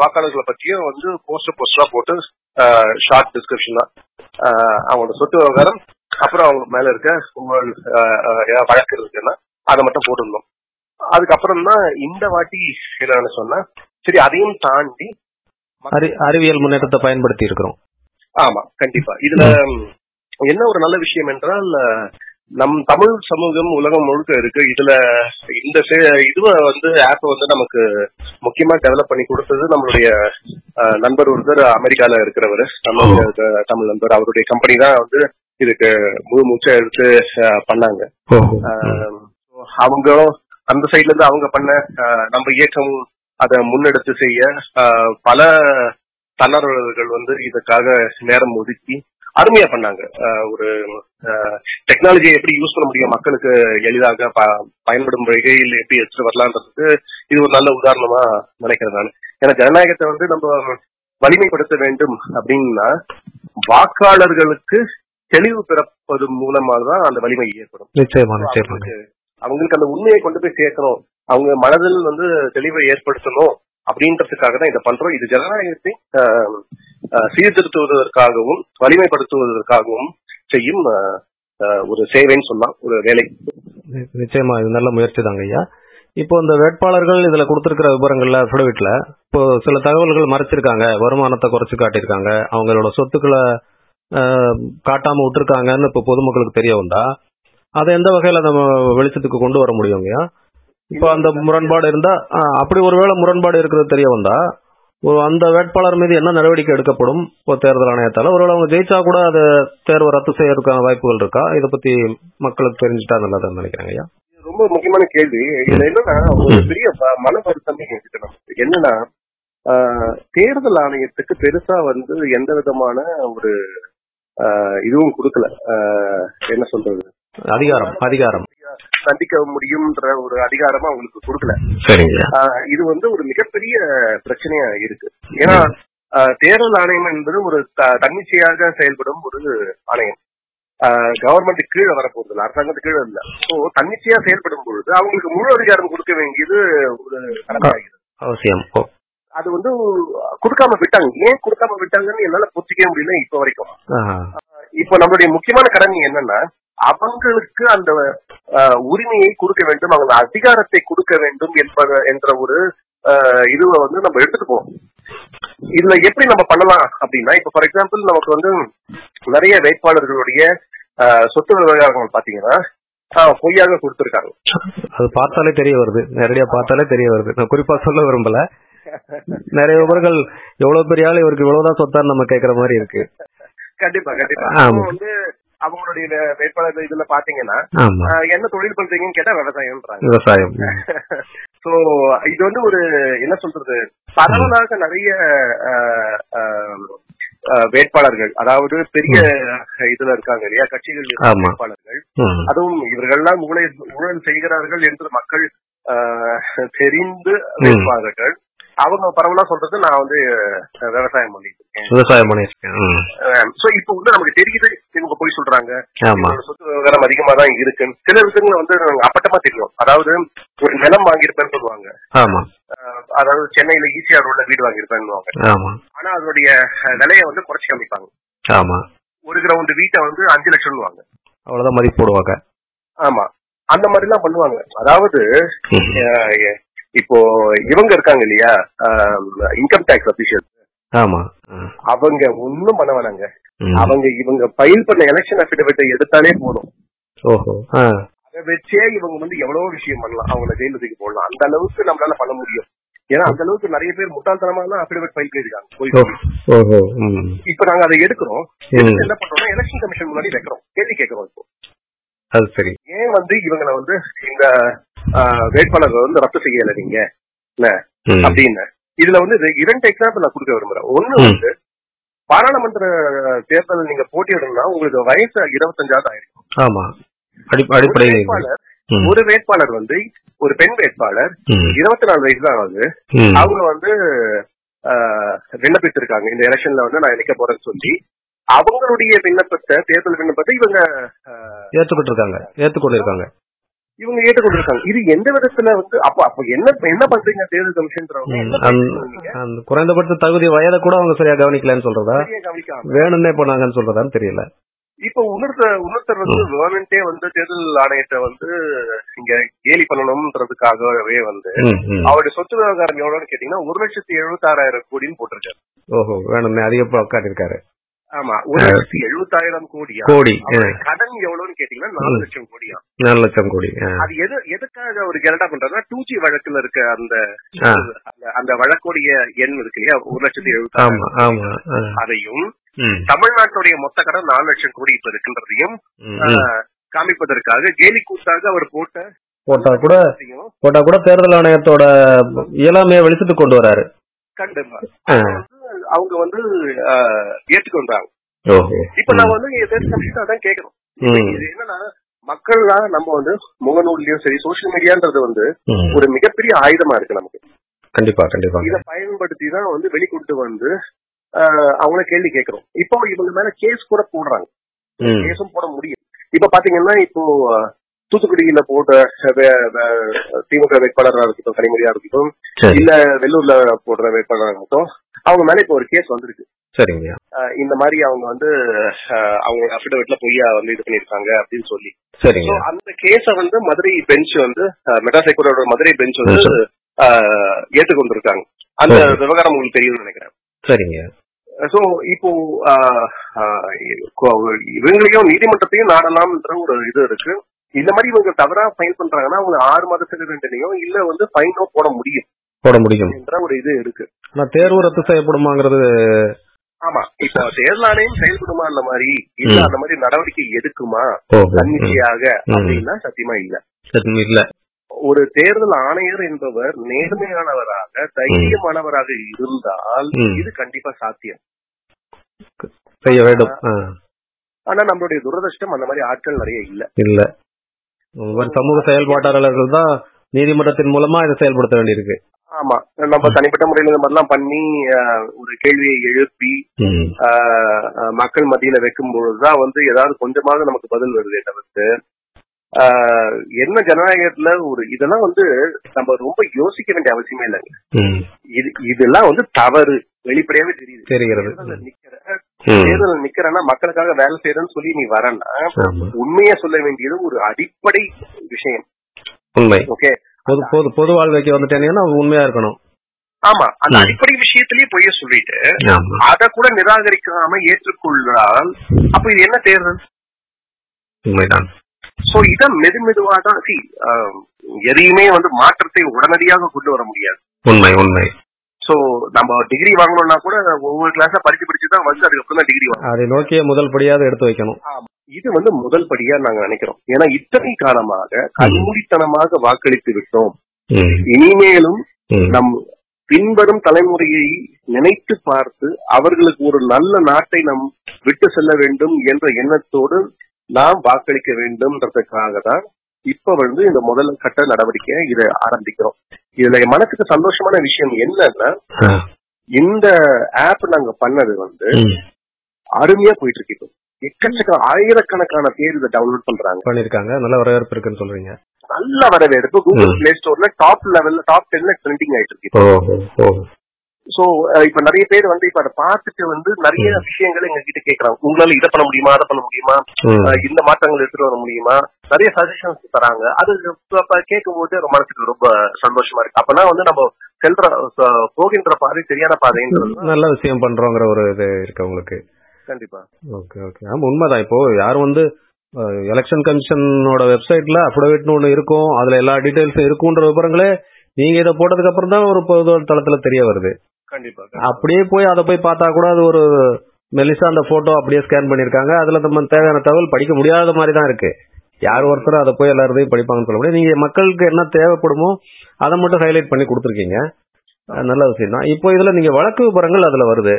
வாக்காளர்களை பத்தியும் வந்து போஸ்டர் போஸ்டரா போட்டு ஷார்ட் டிஸ்கிரிப்ஷனா அவங்களோட சொத்து விவகாரம் அப்புறம் அவங்க மேல இருக்க வழக்கு இருக்குன்னா அதை மட்டும் போட்டிருந்தோம். அதுக்கப்புறம் தான் இந்த வாட்டி என்னன்னு சொன்னா சரி அதையும் தாண்டி அறி- அறிவியல் முன்னேற்றத்தை பயன்படுத்தி இருக்கிறோம். ஆமா கண்டிப்பா. இதுல என்ன ஒரு நல்ல விஷயம் என்றால் நம் தமிழ் சமூகம் உலகம் முழுக்க இருக்கு. இதுல இந்த இதுவ வந்து ஆப் வந்து நமக்கு முக்கியமா டெவலப் பண்ணி கொடுத்தது நம்மளுடைய நண்பர் ஒருத்தர் அமெரிக்கால இருக்கிறவர். தமிழ் தமிழ் நண்பர். அவருடைய கம்பெனி தான் வந்து இதுக்கு முழு மூச்சா எடுத்து பண்ணாங்க. அவங்களும் அந்த சைட்ல இருந்து அவங்க பண்ண நம்ம இயக்கம் அதை முன்னெடுத்து செய்ய பல தன்னார்வலர்கள் வந்து இதுக்காக நேரம் ஒதுக்கி அருமையா பண்ணாங்க. ஒரு டெக்னாலஜியை எப்படி யூஸ் பண்ண முடியும் மக்களுக்கு எளிதாக பயன்படும் வகையில் எப்படி எடுத்துட்டு வரலான்றதுக்கு இது ஒரு நல்ல உதாரணமா நினைக்கிறேன் நான். ஏன்னா ஜனநாயகத்தை வந்து நம்ம வலிமைப்படுத்த வேண்டும் அப்படின்னா வாக்காளர்களுக்கு தெளிவு பிறப்பது மூலமாக தான் அந்த வலிமை ஏற்படும். நிச்சயமா நிச்சயமா. அவங்களுக்கு அந்த உண்மையை கொண்டு போய் சேர்க்கணும். அவங்க மனதில் வந்து தெளிவை ஏற்படுத்தணும் அப்படின்றதுக்காக தான் இதை பண்றோம். இது ஜனநாயகத்தை ஆஹ், ஆஹ், சீர்திருத்துவதற்காகவும் வலிமைப்படுத்துவதற்காகவும் செய்யும் ஒரு சேவைன்னு சொல்லலாம் ஒரு வேலை. நிச்சயமா இது நல்ல முயற்சி தாங்க ஐயா. இப்போ இந்த வேட்பாளர்கள் இதுல கொடுத்திருக்கிற விவரங்கள்ல அஃபிடவிட்ல இப்போ சில தகவல்கள் மறைச்சிருக்காங்க. வருமானத்தை குறைச்சு காட்டியிருக்காங்க. அவங்களோட சொத்துக்களை ஆஹ், காட்டாம விட்டுருக்காங்கன்னு இப்போ பொதுமக்களுக்கு தெரிய வந்தா அதை எந்த வகையில நம்ம வெளிச்சத்துக்கு கொண்டு வர முடியும் ஐயா? இப்போ அந்த முரண்பாடு இருந்தா ஆ, அப்படி ஒருவேளை முரண்பாடு இருக்கிறது தெரிய வந்தா ஒரு அந்த வேட்பாளர் மீது என்ன நடவடிக்கை எடுக்கப்படும் இப்போ தேர்தல் ஆணையத்தால? ஒருவேளை அவங்க ஜெயிச்சா கூட அது தேர்வை ரத்து செய்யறதுக்கான வாய்ப்புகள் இருக்கா? இதை பத்தி மக்களுக்கு தெரிஞ்சுட்டா நல்லதுன்னு நினைக்கிறேங்க ஐயா. இது ரொம்ப முக்கியமான கேள்வி. இதுல என்னன்னா ஒரு பெரிய ப- மன வருத்தமே இருக்கு நமக்கு என்னன்னா ஆஹ், தேர்தல் ஆணையத்துக்கு பெருசா வந்து எந்த விதமான ஒரு ஆஹ், இதுவும் கொடுக்கல. ஆஹ், என்ன சொல்றது? அதிகாரம் அதிகாரம். சந்திக்க முடியும்ன்ற ஒரு அதிகாரமா அவங்களுக்கு கொடுக்கல. இது வந்து ஒரு மிகப்பெரிய பிரச்சனையா இருக்கு. ஏன்னா தேர்தல் ஆணையம் என்பது ஒரு தன்னிச்சையாக செயல்படும் ஒரு ஆணையம். கவர்மெண்ட் கீழே வரப்போறது இல்லை அரசாங்கத்துக்கு கீழே இல்ல. ஸோ தன்னிச்சையா செயல்படும் பொழுது அவங்களுக்கு முழு அதிகாரம் கொடுக்க வேண்டியது ஒரு கடமையாகிறது அவசியம். அது வந்து கொடுக்காம விட்டாங்க. ஏன் கொடுக்காம விட்டாங்கன்னு என்னால புரிஞ்சிக்கவே முடியல இப்ப வரைக்கும். இப்போ நம்மளுடைய முக்கியமான கடமை என்னன்னா அவங்களுக்கு அந்த உரிமையை கொடுக்க வேண்டும் அவங்க அதிகாரத்தை கொடுக்க வேண்டும் என்பத என்ற ஒரு இதுவை வந்து நம்ம எடுத்துட்டு போவோம். இதுல எப்படி நம்ம பண்ணலாம் அப்படின்னா இப்ப ஃபார் எக்ஸாம்பிள் நமக்கு வந்து நிறைய வேட்பாளர்களுடைய சொத்து விவகாரங்கள் பாத்தீங்கன்னா பொய்யாக கொடுத்திருக்காங்க. அது பார்த்தாலே தெரிய வருது. நேரடியா பார்த்தாலே தெரிய வருது. நான் குறிப்பா சொல்ல விரும்பல. நிறைய விவரங்கள் எவ்வளவு பெரிய ஆள் இவருக்கு இவ்வளவுதான் சொத்தான்னு நம்ம கேக்குற மாதிரி இருக்கு. கண்டிப்பா கண்டிப்பா. வந்து அவங்களுடைய வேட்பாளர் இதுல பாத்தீங்கன்னா என்ன தொழில் பண்றீங்கன்னு கேட்டா விவசாயம்ன்றாங்க. விவசாயம். சோ இது வந்து ஒரு என்ன சொல்றது பரவலாக நிறைய வேட்பாளர்கள் அதாவது பெரிய இதுல இருக்காங்க இல்லையா கட்சிகள். வேட்பாளர்கள். அதுவும் இவர்கள்லாம் ஊழல் ஊழல் செய்கிறார்கள் என்று மக்கள் தெரிந்து வேட்பாளர்கள். அவங்க பரவலா சொல்றது நான் வந்து விவசாயம் பண்ணிட்டு இருக்கேன். விவசாயம் பண்ணிருக்கேன். சோ இப்போ வந்து நமக்கு தெரியுது இவங்க போய் சொல்றாங்க. சொத்து விவகாரம் அதிகமா தான் இருக்குன்னு. சில விஷயங்கள் வந்து அப்பட்டமா தெரியும். அதாவது ஒரு நிலம் வாங்கியிருப்பேன்னு சொல்லுவாங்க. ஆமா. அதாவது சென்னையில ஈசிஆர் ரோட்ல வீடு வாங்கியிருப்பேன்னு ஆமா. ஆனா அதனுடைய விலையை வந்து குறைச்சு காமிப்பாங்க. ஆமா. ஒரு கிரவுண்ட் வீட்டை வந்து அஞ்சு லட்சம் வாங்க அவ்வளவுதான் மதிப்பு போடுவாங்க. ஆமா. அந்த மாதிரி எல்லாம் பண்ணுவாங்க. அதாவது இப்போ இவங்க இருக்காங்க இல்லையா? இன்கம் டேக்ஸ் அபிஷியல் ஆமா. அவங்க ஒண்ணும் பண்ண வேணாங்க. அவங்க இவங்க ஃபைல் பண்ண எலெக்ஷன் அபிடவிட்டை எடுத்தாலே போதும். ஓஹோ. அதை வச்சே இவங்க வந்து எவ்வளவு விஷயம் பண்ணலாம். அவங்கள ஜெயில தூக்கி போடலாம். அந்த அளவுக்கு நம்மளால பண்ண முடியும். ஏன்னா அந்த அளவுக்கு நிறைய பேர் முட்டாள்தனமா தான் அபிடவிட் ஃபைல் பண்ணிருக்காங்க. இப்ப நாங்க அதை எடுக்கிறோம். என்ன பண்றோம்னா எலெக்ஷன் கமிஷன் முன்னாடி வைக்கிறோம். கேள்வி கேட்கிறோம் இப்போ. அது சரி. ஏன் வந்து இவங்களை வந்து இந்த வேட்பாளரை வந்து ரத்து செய்யல நீங்க. அப்படின்னு. இதுல வந்து இரண்டு எக்ஸாம்பிள் நான் கொடுக்க விரும்புறேன். ஒண்ணு. வந்து பாராளுமன்ற தேர்தல் நீங்க போட்டியிடணும்னா உங்களுக்கு வயசு இருபத்தஞ்சாவது ஆயிருக்கும் ஆமா. வேட்பாளர். ஒரு வேட்பாளர் வந்து ஒரு பெண் வேட்பாளர். இருபத்தி நாலு வயசு தான் ஆகுது. அவங்க வந்து ஆஹ், விண்ணப்பித்திருக்காங்க இந்த எலெக்ஷன்ல வந்து நான் நிக்க போறேன்னு சொல்லி அவங்களுடைய விண்ணப்பத்தை தேர்தல் விண்ணப்பத்தை இவங்க ஏத்துக்கிட்டு இருக்காங்க ஏத்துக்கொண்டு இருக்காங்க இவங்க ஏற்றுக்கொண்டிருக்காங்க. இது எந்த விதத்துல வந்து அப்ப அப்ப என்ன என்ன பண்றீங்க தேர்தல்? அந்த குறைந்தபட்ச தகுதி வயதை கூட அவங்க சரியா கவனிக்கலன்னு சொல்றதா? வேணும்னே பண்ணாங்கன்னு சொல்றதான்னு தெரியல. இப்ப இன்னொருத்தர் இன்னொருத்தர் வந்து கவர்மெண்டே வந்து தேர்தல் ஆணையத்தை வந்து இங்க கேலி பண்ணணும்ன்றதுக்காகவே வந்து. அவருடைய சொத்து விவகாரம் எவ்வளவுன்னு கேட்டீங்கன்னா ஒரு லட்சத்தி எழுபத்தாறாயிரம் கோடின்னு போட்டிருக்காரு. ஓஹோ வேணும்னே அதிக காட்டியிருக்காரு. ஆமா ஒரு லட்சத்தி எழுபத்தாயிரம் கோடியா? கோடி கடன் எவ்வளவுன்னு கேட்டீங்கன்னா நாலு லட்சம் கோடியா? நாலு லட்சம் கோடி. அது எது எதுக்காக அவர் கெரடா பண்றாருன்னா டூ ஜி வழக்குல இருக்க அந்த. அந்த- வழக்குடைய எண் இருக்கு இல்லையா? ஒரு லட்சத்தி எழுபத்தாயிரம். அதையும் தமிழ்நாட்டுடைய மொத்த கடன் நாலு லட்சம் கோடி இப்ப இருக்கின்றதையும். காமிப்பதற்காக கேலி கூத்தாக அவர் போட்ட போட்டா கூட போட்டா கூட தேர்தல் ஆணையத்தோட இயலாமையை வெளிச்சத்துக்கு கொண்டு வராரு. கண்டிப்பா. அவங்க வந்து ஏற்றுக்கொண்டாங்க இப்ப நாங்க வந்து இங்க தேர்தல் கமிஷன் அதான் கேட்கறோம் ம், இது என்னன்னா மக்கள்லாம் நம்ம வந்து முகநூல்லயும் சரி சோசியல் மீடியான்றது வந்து. ஒரு மிகப்பெரிய ஆயுதமா இருக்கு நமக்கு. கண்டிப்பா கண்டிப்பா. இதை பயன்படுத்தி தான் வந்து வெளிக்கொண்டு வந்து அவங்கள கேள்வி கேட்கறோம். இப்போ இவங்க மேல கேஸ் கூட போடுறாங்க. கேஸும் போட முடியும். இப்ப பாத்தீங்கன்னா இப்போ தூத்துக்குடியில போட்ட திமுக வேட்பாளராக இருக்கட்டும் கனிமொழியா இருக்கட்டும் இல்ல வெள்ளூர்ல போடுற வேட்பாளராக இருக்கட்டும் அவங்க மேல இப்போ ஒரு கேஸ் வந்திருக்கு. சரிங்க இந்த மாதிரி அவங்க வந்து அவங்க அபிடவிட்ல பொய்யா வந்து இது பண்ணிருக்காங்க அப்படின்னு சொல்லி. சரிங்க. So, அந்த கேஸ வந்து மதுரை பெஞ்ச் வந்து மெட்ராஸ் ஹைகோர்ட்டோட மதுரை பெஞ்ச் வந்து ஏற்றுக்கொண்டிருக்காங்க. அந்த. விவகாரம் உங்களுக்கு தெரியும்னு நினைக்கிறேன். சரிங்க. சோ இப்போ இவங்களையும் நீதிமன்றத்தையும் நாடலாம்ன்ற ஒரு இது இருக்கு. இந்த மாதிரி இவங்க தவறா ஃபைல் பண்றாங்கன்னா அவங்க ஆறு மாதத்துக்கு தண்டனையோ இல்ல வந்து ஃபைனோ போட முடியும். போட முடியும். என்ற ஒரு இது இருக்கு. ஆனா தேர்வு ரத்து செய்யப்படுமாங்கிறது ஆமா. இப்போ தேர்தல் ஆணையம் செயல்படுமா அந்த மாதிரி? இல்ல. அந்த மாதிரி நடவடிக்கை எடுக்குமா? தன்னிச்சையாக. அப்படின்னா சத்தியமா இல்ல. இல்ல. ஒரு தேர்தல் ஆணையர் என்பவர் நேர்மையானவராக தைரியமானவராக இருந்தால். இது கண்டிப்பா சாத்தியம். செய்ய வேண்டும். ஆனா நம்மளுடைய துரதிருஷ்டம் அந்த மாதிரி ஆட்கள் நிறைய இல்ல. இல்ல. சமூக செயல்பாட்டாளர்கள் தான் நீதிமன்றத்தின் மூலமா இதை செயல்படுத்த வேண்டியிருக்கு. ஆமா. நம்ம தனிப்பட்ட முறையில இந்த மாதிரிலாம் பண்ணி ஒரு கேள்வியை எழுப்பி மக்கள் மத்தியில வைக்கும் பொழுதுதான் வந்து ஏதாவது கொஞ்சமாவது நமக்கு பதில் வருதே தவிர்த்து என்ன ஜனநாயகத்துல ஒரு இதெல்லாம் வந்து நம்ம ரொம்ப யோசிக்க வேண்டிய அவசியமே இல்லைங்க. இது இதெல்லாம் வந்து தவறு. வெளிப்படையாவே தெரியுது. தெரிகிறது. தேர்தல் நிக்கிறேன்னா மக்களுக்காக வேலை செய்யறேன்னு சொல்லி நீ வரேன்னா ஆமா. உண்மையா சொல்ல வேண்டியது ஒரு அடிப்படை விஷயம். உண்மை. ஓகே பொது பொது பொது வாழ்க்கைக்கு வந்துட்டேனீங்கன்னா அவங்க உண்மையா இருக்கணும். ஆமா. அந்த. அடிப்படை விஷயத்திலேயே பொய்ய சொல்லிட்டு ஆமா. அதை கூட நிராகரிக்காம ஏற்றுக்கொள்றால் அப்ப இது என்ன தேர்தல்? உண்மைதான். சோ இத மெது மெதுவா தான் ஆஹ், எதையுமே வந்து மாற்றத்தை உடனடியாக கொண்டு வர முடியாது. உண்மை உண்மை. சோ நம்ம டிகிரி வாங்கணும்னா கூட ஒவ்வொரு கிளாஸா படிச்சு படிச்சு தான் வந்து அதுக்கப்புறம் தான் டிகிரி வாங்கணும். அதை நோக்கிய முதல் படியாவது எடுத்து வைக்கணும். இது வந்து முதல் படியா நாங்க நினைக்கிறோம் ஏன்னா இத்தனை காலமாக கண்மூடித்தனமாக வாக்களித்து விட்டோம். இனிமேலும். நம் பின்வரும் தலைமுறையை நினைத்து பார்த்து அவர்களுக்கு ஒரு நல்ல நாட்டை நாம் விட்டு செல்ல வேண்டும் என்ற எண்ணத்தோடு நாம் வாக்களிக்க வேண்டும்ன்றதுக்காக தான் இப்ப வந்து இந்த முதல் கட்ட நடவடிக்கையை இதை ஆரம்பிக்கிறோம் இதுல மனசுக்கு சந்தோஷமான விஷயம் என்னன்னா. இந்த ஆப் நாங்க பண்ணது வந்து. அருமையா போயிட்டு இருக்கு. எக்கச்சக்க ஆயிரக்கணக்கான பேர் இதை டவுன்லோட் பண்றாங்க. பண்ணிருக்காங்க. நல்ல வரவேற்பு இருக்குன்னு சொல்றீங்க. நல்ல வரவேற்பு. கூகுள். பிளே ஸ்டோர்ல டாப் லெவல்ல டாப் டென்ல ட்ரெண்டிங் ஆயிட்டு இருக்கு. சோ இப்ப நிறைய பேர் வந்து இப்ப அதை பார்த்துட்டு வந்து நிறைய விஷயங்கள் எங்க கிட்ட கேக்குறாங்க. உங்களால இதை பண்ண முடியுமா அதை பண்ண முடியுமா? இந்த மாற்றங்கள் எடுத்துட்டு வர முடியுமா? நிறைய சஜஷன்ஸ் தராங்க. அது கேட்கும் போது ரொம்ப மனசுக்கு ரொம்ப சந்தோஷமா இருக்கு. அப்பனா வந்து நம்ம செல்ற போகின்ற பாதை சரியான பாதைன்றது நல்ல விஷயம் பண்றோங்கிற ஒரு இது இருக்கு உங்களுக்கு கண்டிப்பா. ஓகே ஓகே ஆமா உண்மைதான். இப்போ யாரும் வந்து எலெக்ஷன் கமிஷனோட வெப்சைட்ல அஃபிடவிட்னு ஒண்ணு இருக்கும். அதுல எல்லா டீடைல்ஸும் இருக்குன்ற விவரங்களே நீங்க இதை போட்டதுக்கு அப்புறம் தான் ஒரு பொது தளத்துல தெரிய வருது. கண்டிப்பா அப்படியே போய் அதை போய் பார்த்தா கூட அது ஒரு மெலிசா அந்த போட்டோ அப்படியே ஸ்கேன் பண்ணிருக்காங்க அதுல நம்ம தேவையான தகவல் படிக்க முடியாத மாதிரி தான் இருக்கு. யார் ஒருத்தரும் அதை போய் எல்லாரையும் படிப்பாங்கன்னு சொல்ல முடியாது. நீங்க மக்களுக்கு என்ன தேவைப்படுமோ அதை மட்டும் ஹைலைட் பண்ணி கொடுத்துருக்கீங்க. நல்ல விஷயம் தான். இப்போ இதுல நீங்க வழக்கு விவரங்கள் அதுல வருது.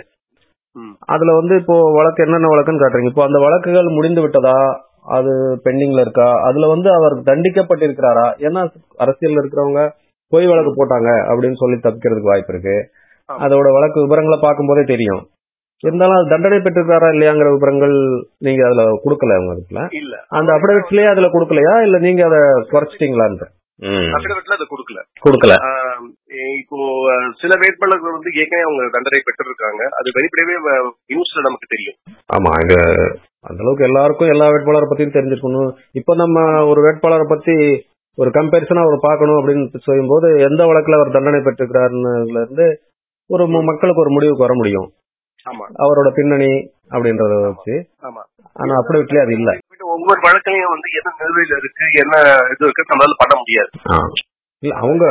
அதுல வந்து இப்போ வழக்கு என்னென்ன வழக்குன்னு காட்டுறீங்க. இப்போ அந்த வழக்குகள் முடிந்து விட்டதா? அது பெண்டிங்ல இருக்கா? அதுல வந்து அவர் தண்டிக்கப்பட்டிருக்கிறாரா? ஏன்னா அரசியல்ல இருக்கிறவங்க பொய் வழக்கு போட்டாங்க அப்படின்னு சொல்லி தப்பிக்கிறதுக்கு வாய்ப்பு இருக்கு. அதோட வழக்கு விவரங்களை பார்க்கும்போதே தெரியும். இருந்தாலும் அது தண்டனை பெற்றிருக்காரா இல்லையாங்கிற விவரங்கள் நீங்க அதுல கொடுக்கல உங்க அதுல இல்ல. அந்த அபிடவிட்லயே அதுல கொடுக்கலையா? இல்ல நீங்க அதை குறைச்சிட்டீங்களான்னு அபிடவிட்ல அதை கொடுக்கல. கொடுக்கல. சில வேட்பாளர்கள் வந்து ஏற்கனவே அவங்க தண்டனை பெற்றிருக்காங்க. அது வெளிப்படையவே நியூஸ்ல நமக்கு தெரியும். ஆமா இது அந்த அளவுக்கு எல்லாருக்கும் எல்லா வேட்பாளரை பத்தியும் தெரிஞ்சிருக்கணும். இப்ப நம்ம ஒரு வேட்பாளரை பத்தி ஒரு கம்பேரிசனா அவர் பார்க்கணும் அப்படின்னு சொல்லும்போது எந்த வழக்குல அவர் தண்டனை பெற்றிருக்கிறாருன்னு இருந்து ஒரு மக்களுக்கு ஒரு முடிவுக்கு வர முடியும். ஆமா. அவரோட பின்னணி அப்படின்றத வச்சு. ஆமா. ஆனா அப்படி வீட்லயே அது இல்ல. ஒவ்வொரு வழக்கையும் வந்து என்ன நிலுவையில இருக்கு என்ன இது இருக்கு நம்மளால பண்ண முடியாது. இல்ல அவங்க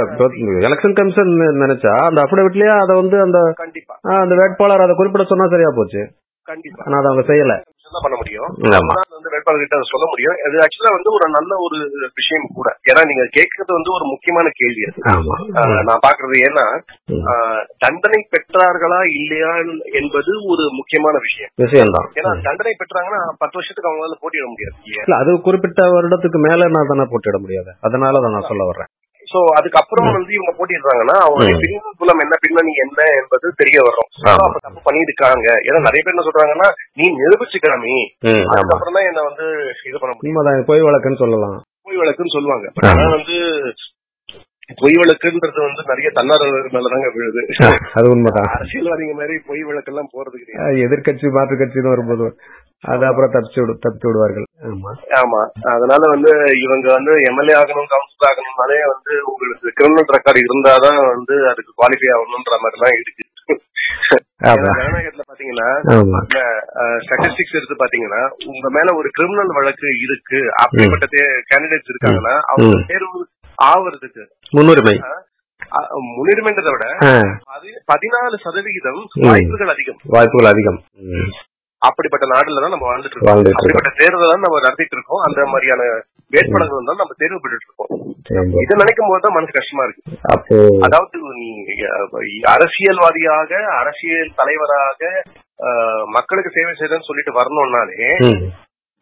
எலெக்ஷன் கமிஷன் நினைச்சா அந்த அபிடவிட்லயே அதை வந்து அந்த கண்டிப்பா. அந்த வேட்பாளர் அதை குறிப்பிட சொன்னா சரியா போச்சு. கண்டிப்பா. ஆனா அதை அவங்க செய்யல. தான் பண்ண முடியும்? வந்து வேட்பாளர் கிட்ட அதை சொல்ல முடியும். அது ஆக்சுவலா வந்து ஒரு நல்ல ஒரு விஷயம் கூட. ஏன்னா நீங்க கேட்கறது வந்து ஒரு முக்கியமான கேள்வி அது. நான் பாக்குறது ஏன்னா தண்டனை பெற்றார்களா இல்லையா என்பது ஒரு முக்கியமான விஷயம். விஷயம்தான். ஏன்னா தண்டனை பெற்றாங்கன்னா பத்து வருஷத்துக்கு அவங்களால போட்டியிட முடியாது அது குறிப்பிட்ட வருடத்துக்கு மேல நான் தானே போட்டிட முடியாது. அதனால தான் நான் சொல்ல வர்றேன். சோ அதுக்கப்புறம் வந்து இவங்க போட்டிடுறாங்கன்னா அவங்களுடைய. பின்புலம் என்ன பின்னணி என்ன என்பது தெரிய வரும். அப்ப தப்பு பண்ணிருக்காங்க ஏன்னா நிறைய பேர் என்ன சொல்றாங்கன்னா நீ நிரூபிச்சுக்காமி ம், ஆமா. அதுக்கப்புறம் தான் என்ன வந்து இது பண்ண முடியும். பொய் வழக்குன்னு சொல்லலாம். பொய் வழக்குன்னு சொல்லுவாங்க. பட் ஆனா வந்து பொய் வழக்குன்றது வந்து நிறைய தன்னார்வலர்கள் மேலதாங்க விழுது. அது உண்மைதான். அரசியல்வாதிங்க மாதிரி பொய் வழக்கெல்லாம் போறது கிடையாது. அஹ் எதிர்க்கட்சி மாற்று கட்சின்னு வரும்போது அது அப்புறம் தப்பிச்சு விடு தப்பிச்சு விடுவார்கள். ஆமா. ஆமா. அதனால வந்து இவங்க வந்து எம்எல்ஏ ஆகணும் கவுன்சிலர் ஆகணும்னாலே வந்து உங்களுக்கு கிரிமினல் ரெக்கார்டு இருந்தாதான் வந்து அதுக்கு குவாலிஃபை ஆகணும்ன்ற மாதிரி தான் இருக்கு ஜனநாயகத்துல பாத்தீங்கன்னா ஆமா. ஸ்டாட்டிஸ்டிக்ஸ் எடுத்து பாத்தீங்கன்னா உங்க மேல ஒரு கிரிமினல் வழக்கு இருக்கு அப்படிப்பட்ட கேண்டிடேட்ஸ் இருக்காங்கன்னா அவங்க. தேர்வு ஆவறதுக்கு முன்னுரிமை முன்னுரிமைன்றதை விட பதினாலு சதவிகிதம். வாய்ப்புகள் அதிகம் வாய்ப்புகள் அதிகம். அப்படிப்பட்ட நாடுல தான் நம்ம வாழ்ந்துட்டு இருக்கோம். அப்படிப்பட்ட தேர்தல் தான் நம்ம நடத்திட்டு இருக்கோம் அந்த மாதிரியான வேட்பாளர்கள் தான் நம்ம தேர்வு பெற்றுட்டு இருக்கோம். இதை நினைக்கும் போது தான் மனசு கஷ்டமா இருக்கு அதாவது நீ அரசியல்வாதியாக அரசியல் தலைவராக மக்களுக்கு சேவை செய்யறேன்னு சொல்லிட்டு வரணும்னாலே.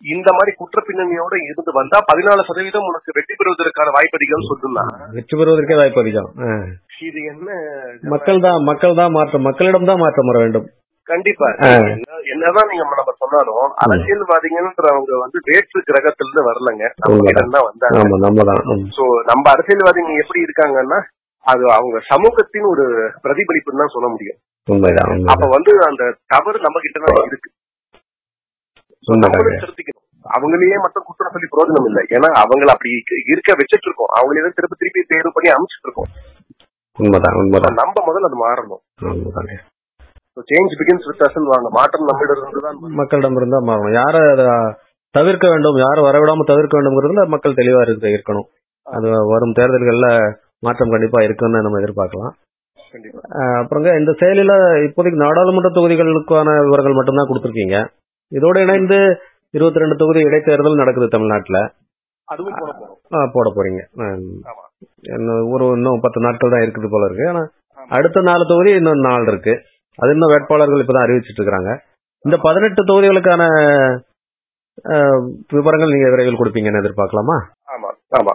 இந்த மாதிரி குற்ற பின்னணியோட இருந்து வந்தா பதினாலு சதவீதம் உனக்கு வெற்றி பெறுவதற்கான வாய்ப்பு அதிகம் சொல்லுனா வெற்றி பெறுவதற்கே வாய்ப்பு அதிகம். இது என்ன? மக்கள் தான் மக்கள் தான் மாற்றம் மக்களிடம் தான் மாற்றம் வர வேண்டும். கண்டிப்பா. என்னதான் நீங்க நம்ம சொன்னாலும் அரசியல்வாதிங்கன்றவங்க வந்து வேற்று கிரகத்துல இருந்து வரலங்க. நம்ம வந்தாங்க. சோ நம்ம அரசியல்வாதிங்க எப்படி இருக்காங்கன்னா அது அவங்க சமூகத்தின் ஒரு பிரதிபலிப்புன்னு தான் சொல்ல முடியும். அப்ப வந்து அந்த தவறு நம்ம கிட்ட தான் இருக்கு. திருத்திக்கணும். அவங்களையே மட்டும் குற்றம் சொல்லி பிரயோஜனம் இல்லை. ஏன்னா அவங்கள அப்படி இருக்க- இருக்க வச்சிட்டு இருக்கோம் அவங்களே தான் திருப்பி திருப்பி தேர்வு பண்ணி அமைச்சிட்டு இருக்கோம் உண்மைதான் உண்மைதான். நம்ம முதல்ல அது மாறணும். உண்மைதாங்க சேஞ்ச் பிகின்ஸ் வித் வாங்க. மாற்றம் இருந்து தான். மக்களிடம் இருந்தா மாறணும். யார அத தவிர்க்க வேண்டும் யாரை வரவிடாம தவிர்க்க வேண்டும்ங்கிறதுல மக்கள் தெளிவா இருக்கு இருக்கணும். அது வரும் தேர்தல்கள்ல மாற்றம் கண்டிப்பா இருக்குன்னு நம்ம எதிர்பார்க்கலாம். அப்புறங்க இந்த செயலில இப்போதைக்கு நாடாளுமன்ற தொகுதிகளுக்கான விவரங்கள் மட்டும்தான் கொடுத்துருக்கீங்க. இதோட இணைந்து இருபத்தி ரெண்டு தொகுதி இடைத்தேர்தல் நடக்குது தமிழ்நாட்டுல. அதுவும் போட போறோம். அஹ் போட போறீங்க. ஆமா. இன்னும் ஒரு இன்னும் பத்து நாட்கள் தான் இருக்குது போல இருக்கு. ஆனா. அடுத்த நாலு தொகுதி இன்னும் நாள் இருக்கு. அது இன்னும் வேட்பாளர்கள் இப்பதான் அறிவிச்சிட்டு இருக்காங்க இந்த பதினெட்டு தொகுதிகளுக்கான அஹ், விவரங்கள் நீங்க விரைவில் கொடுப்பீங்கன்னு எதிர்பார்க்கலாமா? ஆமா ஆமா.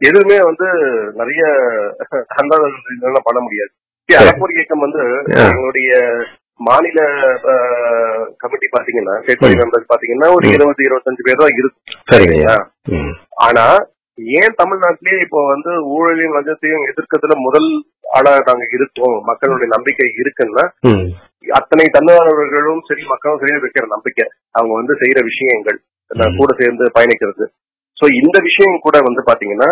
எதுவுமே வந்து நிறைய அந்தாதான் பண்ண முடியாது. அறப்போர் இயக்கம் வந்து ஆ. எங்களுடைய மாநில கமிட்டி பாத்தீங்கன்னா ஸ்டேட் பாடி மெம்பர்ஸ் பாத்தீங்கன்னா ஒரு இருபது இருபத்தஞ்சு பேர் தான் இருக்கு சரிங்க. ஆனா ஏன் தமிழ்நாட்டிலேயே இப்போ வந்து ஊழலையும் லஞ்சத்தையும் எதிர்க்கிறதுல முதல் ஆளா நாங்க இருக்கோம் மக்களுடைய நம்பிக்கை இருக்குன்னா அத்தனை தன்னார்வலர்களும் சரி மக்களும் சரி வைக்கிற நம்பிக்கை. அவங்க வந்து செய்யற விஷயங்கள் கூட சேர்ந்து பயணிக்கிறது. சோ இந்த விஷயம் கூட வந்து பாத்தீங்கன்னா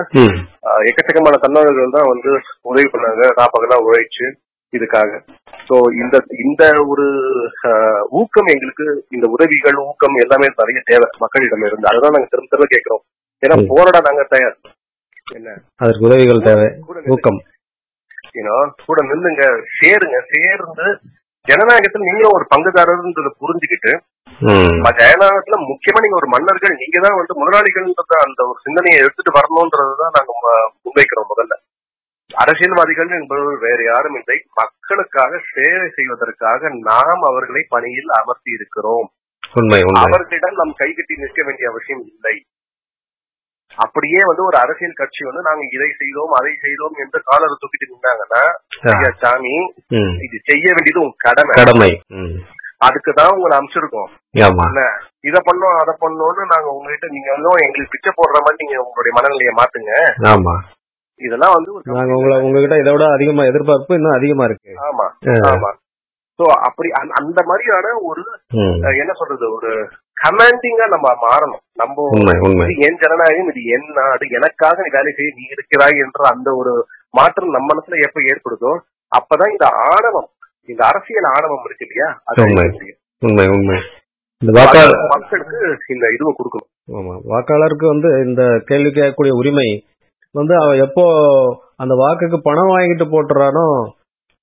எக்கச்சக்கமான தன்னார்வலர்கள் தான் வந்து உதவி பண்ணாங்க ராப்பகலா உழைச்சு இதுக்காக. சோ இந்த இந்த ஒரு ஊக்கம் எங்களுக்கு இந்த உதவிகள் ஊக்கம் எல்லாமே நிறைய தேவை மக்களிடம் இருந்து அதுதான் நாங்க திரும்ப திரும்ப கேட்கிறோம். ஏன்னா. போராட நாங்க தயார். என்ன? அதற்கு உதவிகள் தேவை. ஊக்கம். Know, கூட நில்லுங்க சேருங்க சேர்ந்து ஜனநாயகத்துல நீங்களும் ஒரு பங்குதாரர்ன்றதை புரிஞ்சுக்கிட்டு ஜனநாயகத்துல முக்கியமா நீங்க ஒரு மன்னர்கள் நீங்க தான் வந்து முதலாளிகள்ன்றத அந்த ஒரு சிந்தனையை எடுத்துட்டு வரணும்ன்றதுதான் நாங்க முன்வைக்கிறோம் முதல்ல. அரசியல்வாதிகள் என்பவர்கள் வேற யாரும் இல்லை. மக்களுக்காக சேவை செய்வதற்காக நாம் அவர்களை பணியில் அமர்த்தி இருக்கிறோம். அவர்களிடம் நாம் கைகட்டி நிற்க வேண்டிய அவசியம் இல்லை. அப்படியே வந்து ஒரு அரசியல் கட்சி வந்து நாங்க இதை செய்தோம் அதை செய்தோம் என்று காலரை தூக்கிட்டு. ஐயா சாமி. இது செய்ய வேண்டியது உங்க கடமை. கடமை. ம். அதுக்கு தான் உங்களை அமைச்சிருக்கோம் இத பண்ணோம் அதை பண்ணோம்னு நாங்க உங்ககிட்ட நீங்க வந்து எங்களுக்கு பிச்சை போடுற மாதிரி நீங்க உங்களுடைய மனநிலையை மாத்துங்க. ஆமா. இதெல்லாம் வந்து நாங்க உங்களை உங்ககிட்ட இதை விட அதிகமா எதிர்பார்ப்பு இன்னும் அதிகமா இருக்கு. ஆமா. ஆமா. சோ அப்படி அந்த- மாதிரியான ஒரு என்ன சொல்றது? ஒரு கமாண்டிங்கா நம்ம மாறணும். நம்ம என் ஜனநாயகம் இது என் நாடு. எனக்காக நீ வேலை செய்ய நீ இருக்கிறாய் என்ற அந்த ஒரு மாற்றம் நம்ம மனசுல எப்ப ஏற்படுதோ அப்பதான் இந்த ஆணவம் இந்த அரசியல் ஆணவம் இருக்கு இல்லையா? அது உண்மை. உண்மை இந்த வாக்காளர் மக்களுக்கு இந்த இதுவை கொடுக்கணும். ஆமா. வாக்காளருக்கு வந்து இந்த கேள்வி கேட்கக்கூடிய உரிமை வந்து அவன் எப்போ அந்த வாக்குக்கு பணம் வாங்கிட்டு போட்டுறானோ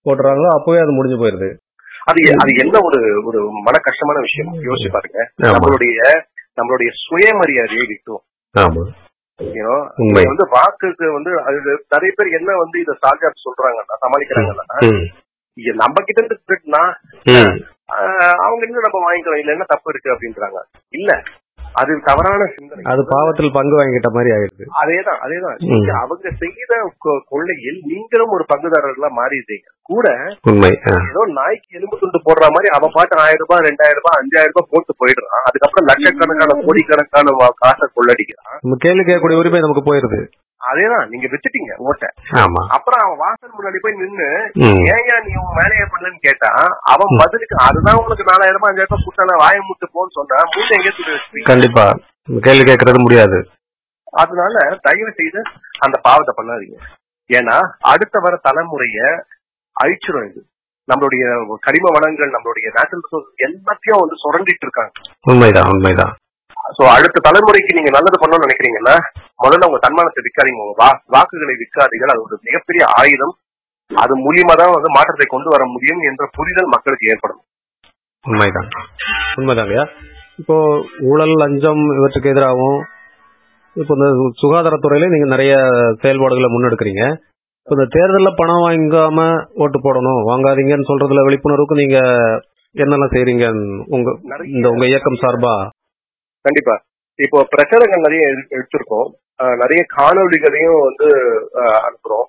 போட்டுறாங்களோ அப்பவே அது முடிஞ்சு போயிருது. அது அது என்ன ஒரு ஒரு மன கஷ்டமான விஷயம்? யோசிச்சு பாருங்க. நம்மளுடைய நம்மளுடைய சுயமரியாதையை. இது வந்து வாக்குக்கு வந்து அது நிறைய பேர் என்ன வந்து இத சால்ஜா சொல்றாங்கன்னா சமாளிக்கிறாங்கன்னா நம்ம கிட்ட இருந்து திருட்டுனா அவங்க இன்னும் நம்ம வாங்கிக்கலாம். இல்ல என்ன தப்பு இருக்கு அப்படின்றாங்க. இல்ல. அது தவறான சிந்தனை. அது பாவத்தில் பங்கு வாங்கிட்ட மாதிரி ஆயிடுது. அதேதான் அதேதான். நீங்க அவங்க செய்த கொள்ளையில் நீங்களும் ஒரு பங்குதாரர்களா மாறிடுறீங்க கூட உண்மை. ஏதோ நாய்க்கு எலும்பு துண்டு போடுற மாதிரி அவன் பாட்டு ஆயிரம் ரூபாய் ரெண்டாயிரம் ரூபாய் அஞ்சாயிரம் ரூபாய் போட்டு போயிடுறான். அதுக்கப்புறம் லட்சக்கணக்கான கோடிக்கணக்கான காசை கொள்ளடிக்கிறான். நம்ம கேள்வி கேட்கக்கூடிய உரிமை நமக்கு போயிருது. அதேதான் நீங்க வித்துட்டீங்க ஓட்ட. ஆமா. அப்புறம் அவன் வாசல் முன்னாடி போய் நின்னு. ஏன் நீ உன் வேலையை பண்ணலன்னு கேட்டான் அவன் பதிலுக்கு அதுதான் உங்களுக்கு நாலாயிரம் ரூபாய் அஞ்சாயிரம் ரூபாய் கொடுத்தான வாய முட்டு போன்னு சொன்னா மூட்டை எங்கே வச்சுப்பீங்க? கண்டிப்பா. கேள்வி கேட்கறது முடியாது. அதனால தயவு செய்து அந்த பாவத்தை பண்ணாதீங்க. ஏன்னா அடுத்த வர தலைமுறைய அழிச்சிரும் இது. நம்மளுடைய கனிம வளங்கள் நம்மளுடைய நேச்சுரல் ரிசோர்ஸ் எல்லாத்தையும் வந்து சுரண்டிட்டு இருக்காங்க. உண்மைதான் உண்மைதான். சோ அடுத்த தலைமுறைக்கு நீங்க நல்லது பண்ணணும்னு நினைக்கிறீங்கன்னா முதல்ல உங்க தன்மானத்தை விற்காதீங்க உங்க வா- வாக்குகளை விற்காதீர்கள் அது ஒரு மிகப்பெரிய ஆயுதம். அது மூலியமா தான் வந்து மாற்றத்தை கொண்டு வர முடியும் என்ற புரிதல் மக்களுக்கு ஏற்படும். உண்மைதான். உண்மைதாங்கய்யா இப்போ ஊழல் லஞ்சம் இவற்றுக்கு எதிராகவும் இப்போ இந்த சுகாதாரத்துறையில நீங்க நிறைய செயல்பாடுகளை முன்னெடுக்கிறீங்க. இப்போ இந்த தேர்தலில் பணம் வாங்காம ஓட்டு போடணும் வாங்காதீங்கன்னு சொல்றதுல விழிப்புணர்வுக்கு நீங்க என்னெல்லாம் செய்றீங்க உங்க இந்த உங்க இயக்கம் சார்பா? கண்டிப்பா. இப்போ பிரச்சாரங்கள் நிறைய எடு- எடுத்திருக்கோம். நிறைய காணொளிகளையும் வந்து அனுப்புறோம்.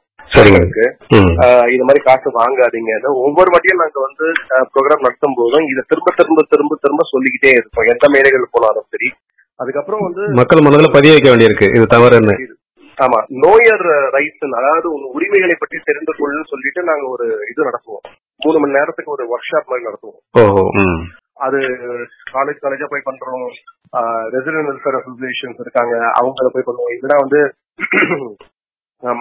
மக்களுக்கு. ஆஹ் இது மாதிரி காசு வாங்காதீங்க. ஒவ்வொரு வாட்டியும் நாங்க வந்து ப்ரோக்ராம் நடத்தும் போதும் இதை திரும்ப திரும்ப திரும்ப திரும்ப சொல்லிக்கிட்டே இருக்கோம் எந்த மேடைகள் போனாலும் சரி. அதுக்கப்புறம் வந்து மக்கள் மனதில் பதிய வைக்க வேண்டியிருக்கு. இது தவறுன்னு. ஆமா. நோயர் ரைட்ஸ் அதாவது உங்க உரிமைகளை பற்றி தெரிந்து கொள்ளுன்னு சொல்லிட்டு நாங்க ஒரு இது நடத்துவோம். மூணு மணி நேரத்துக்கு ஒரு ஒர்க் ஷாப் மாதிரி நடத்துவோம். ஓஹோ. ம். அது காலேஜ் காலேஜா போய் பண்றோம். ரெசிடென்ட் வெல்ஃபேர் அசோசியேஷன்ஸ் இருக்காங்க. அவங்கள போய் பண்ணுவோம். இல்லைன்னா வந்து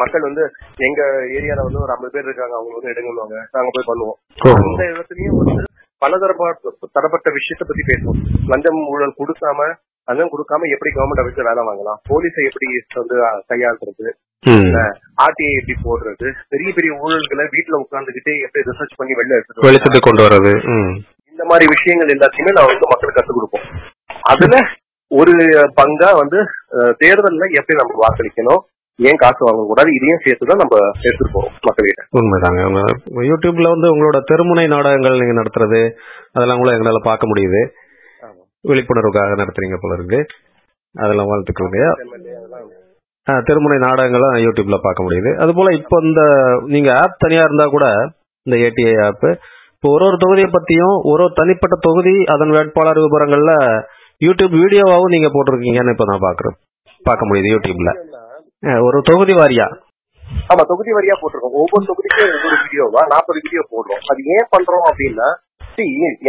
மக்கள் வந்து எங்க ஏரியால வந்து ஒரு ஐம்பது பேர் இருக்காங்க. அவங்க வந்து எடுங்கன்னுவாங்க. நாங்க போய் பண்ணுவோம். அந்த இடத்துலயும் வந்து பலதரப்பட்ட தரப்பட்ட விஷயத்த பத்தி பேசுவோம். லஞ்சம் ஊழல் கொடுக்காம லஞ்சம் கொடுக்காம எப்படி கவர்மெண்ட் வச்சு வேலை வாங்கலாம்? போலீஸை எப்படி வந்து கையாளுறது? ஆர்டிஐ எப்படி போடுறது? பெரிய பெரிய ஊழல்களை வீட்டுல உட்கார்ந்துகிட்டே எப்படி ரிசர்ச் பண்ணி வெளில. வெளிச்சத்துக்கு கொண்டு வர்றது. இந்த மாதிரி விஷயங்கள் எல்லாத்தையுமே நான் வந்து மக்களுக்கு கத்துக் கொடுப்போம். அதுல ஒரு பங்கா வந்து தேர்தல்ல எப்படி நம்ம வாக்களிக்கணும் ஏன் காசு வாங்கக்கூடாது இதையும் சேர்த்துதான் நம்ம சேர்த்துட்டு போறோம் மக்கள்கிட்ட. உண்மைதாங்க. யூடியூப்ல வந்து உங்களோட தெருமுனை நாடகங்கள் நீங்க நடத்துறது அதெல்லாம் கூட எங்களால பார்க்க முடியுது. விழிப்புணர்வுக்காக நடத்துறீங்க போல இருக்கு. அதெல்லாம் வாழ்த்துக்கோங்க. தெருமுனை நாடகங்களும் யூடியூப்ல பார்க்க முடியுது. அது போல இப்போ இந்த நீங்க ஆப் தனியா இருந்தா கூட இந்த ஏடிஐ ஆப் இப்போ ஒரு ஒரு தொகுதியை பத்தியும் ஒரு ஒரு தனிப்பட்ட தொகுதி அதன் வேட்பாளர் விவரங்கள்ல யூடியூப் வீடியோவாவும் நீங்க போட்டிருக்கீங்கன்னு இப்ப நான் பாக்குறேன். பார்க்க முடியுது யூடியூப்ல ஒரு தொகுதி வாரியா? ஆமா தொகுதி வரியா போட்டிருக்கோம். ஒவ்வொரு தொகுதிக்கும் ஒவ்வொரு வீடியோவா? நாற்பது வீடியோ போடுறோம். அது ஏன் பண்றோம் அப்படின்னா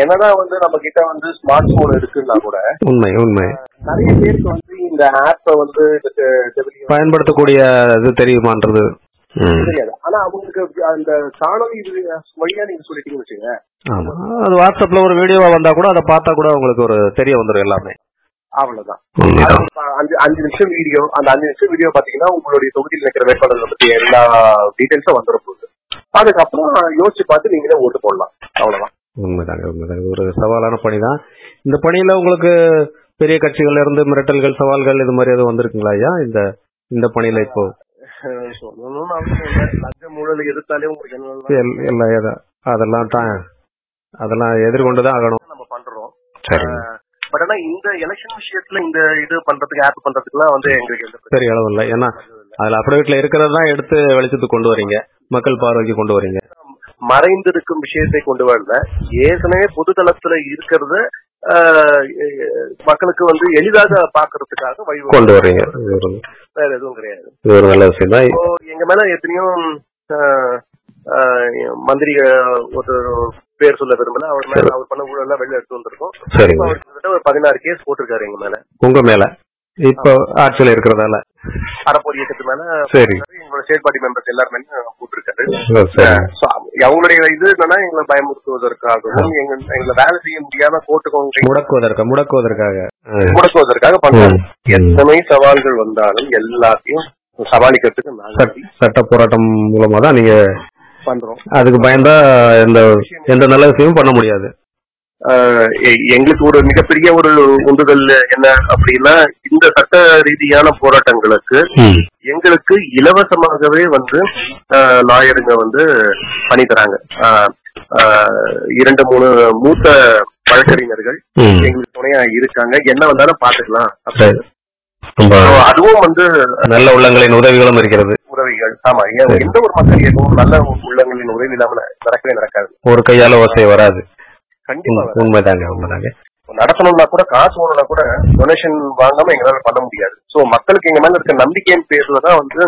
என்னதான் வந்து நம்ம கிட்ட வந்து ஸ்மார்ட் போன் இருக்குன்னா கூட உண்மை உண்மை. நிறைய பேருக்கு வந்து இந்த ஆப்ப வந்து பயன்படுத்தக்கூடிய இது தெரியுமான்றது. தெரியாது ஆனா அவங்களுக்கு அந்த காணொலி இது வழியா நீங்க சொல்லிட்டீங்கன்னு வச்சுங்க அது வாட்ஸ்அப்ல ஒரு வீடியோவா வந்தா கூட அதை பார்த்தா கூட உங்களுக்கு ஒரு தெரிய வந்துடும் எல்லாமே. அவ்வளவுதான். அஞ்சு அஞ்சு நிமிஷம் வீடியோ அந்த அஞ்சு நிமிஷம் வீடியோ பாத்தீங்கன்னா உங்களுடைய தொகுதியில் இருக்கிற வேட்பாளர்கள் பத்தி எல்லா டீடைல்ஸும் வந்துட போகுது அதுக்கப்புறம் யோசிச்சு பார்த்து நீங்களே ஓட்டு போடலாம். அவ்வளவுதான். உண்மைதாங்க உண்மைதாங்க. ஒரு சவாலான பணி தான் இந்த பணியில உங்களுக்கு பெரிய கட்சிகள்ல இருந்து மிரட்டல்கள் சவால்கள் இது மாதிரி எதுவும் வந்திருக்குங்களா ஐயா? இந்த இந்த பணியில இப்போ? சொல்லணும்னு அவசியம் இல்லை ஊழல் எதிர்த்தாலே உங்களுக்கு என்ன எல்- எல்லாம் அதெல்லாம் தான் அதெல்லாம் எதிர்கொண்டு தான் ஆகணும். நம்ம பண்றோம். பட் ஆனா இந்த எலெக்ஷன் விஷயத்துல இந்த இது பண்றதுக்கு ஆப் பண்றதுக்குலாம் வந்து எங்களுக்கு பெரிய அளவு இல்லை. ஏன்னா அதுல அப்டேட்ல இருக்கிறது எடுத்து வெளிச்சத்துக்கு கொண்டு வரீங்க. மக்கள் பார்வைக்கு கொண்டு வரீங்க. மறைந்திருக்கும் விஷயத்தை கொண்டு வரல. ஏற்கனவே பொதுதளத்துல இருக்கிறத மக்களுக்கு வந்து எளிதாக பாக்குறதுக்காக வழி கொண்டு வரீங்க. வேற எதுவும் கிடையாது. ஒரு நல்ல விஷயம் தான். இப்போ எங்க மேல எத்தனையோ ஆஹ், ஆஹ், மந்திரி ஒரு பேர் சொல்ல விரும்பல. அவர் மேல அவர் பண்ண ஊழல் எல்லாம் வெளில எடுத்து வந்திருக்கோம். அவர் கிட்டத்தட்ட ஒரு பதினாறு கேஸ் போட்டிருக்காரு எங்க மேல. உங்க மேல? இப்போ ஆட்சியில இருக்கிறதால. அறப்போர் இயக்கத்து மேல சரி. எங்களோட ஸ்டேட் பார்ட்டி மெம்பர்ஸ் எல்லாருமே போட்டிருக்காரு. அவங்களுடைய இது என்னன்னா எங்களை பயமுறுத்துவதற்காகவும் எங்க எங்களை வேலை செய்ய முடியாம கோர்ட்டுக்கு முடக்குவதற்காக. முடக்குவதற்காக. முடக்குவதற்காக பண்றாங்க. எத்தனை சவால்கள் வந்தாலும் எல்லாத்தையும் சமாளிக்கிறதுக்கு சட்ட போராட்டம் மூலமா தான் நீங்க பண்றோம். அதுக்கு பயந்தா எந்த எந்த நல்ல விஷயமும் பண்ண முடியாது. எங்களுக்கு ஒரு மிகப்பெரிய ஒரு உந்துதல் என்ன அப்படின்னா இந்த சட்ட ரீதியான போராட்டங்களுக்கு எங்களுக்கு இலவசமாகவே வந்து லாயருங்க வந்து பண்ணி தராங்க. இரண்டு மூணு மூத்த வழக்கறிஞர்கள். எங்களுக்கு துணையா இருக்காங்க. என்ன வந்தாலும் பாத்துக்கலாம் அதுவும் வந்து நல்ல உள்ளங்களின் உதவிகளும் இருக்கிறது. உதவிகள். ஆமா எந்த ஒரு மக்கள் இயக்கமும் நல்ல உள்ளங்களின் உதவி இல்லாம நடக்கவே நடக்காது. ஒரு கையால ஓசை வராது. கண்டிப்பா உண்- உண்மைதாங்க உண்மைதாங்க. நடத்தணும்னா கூட காசு வரணும்னா கூட டொனேஷன் வாங்காம எங்களால பண்ண முடியாது. சோ மக்களுக்கு எங்க மேல இருக்க நம்பிக்கையின் பேர்லதான் வந்து.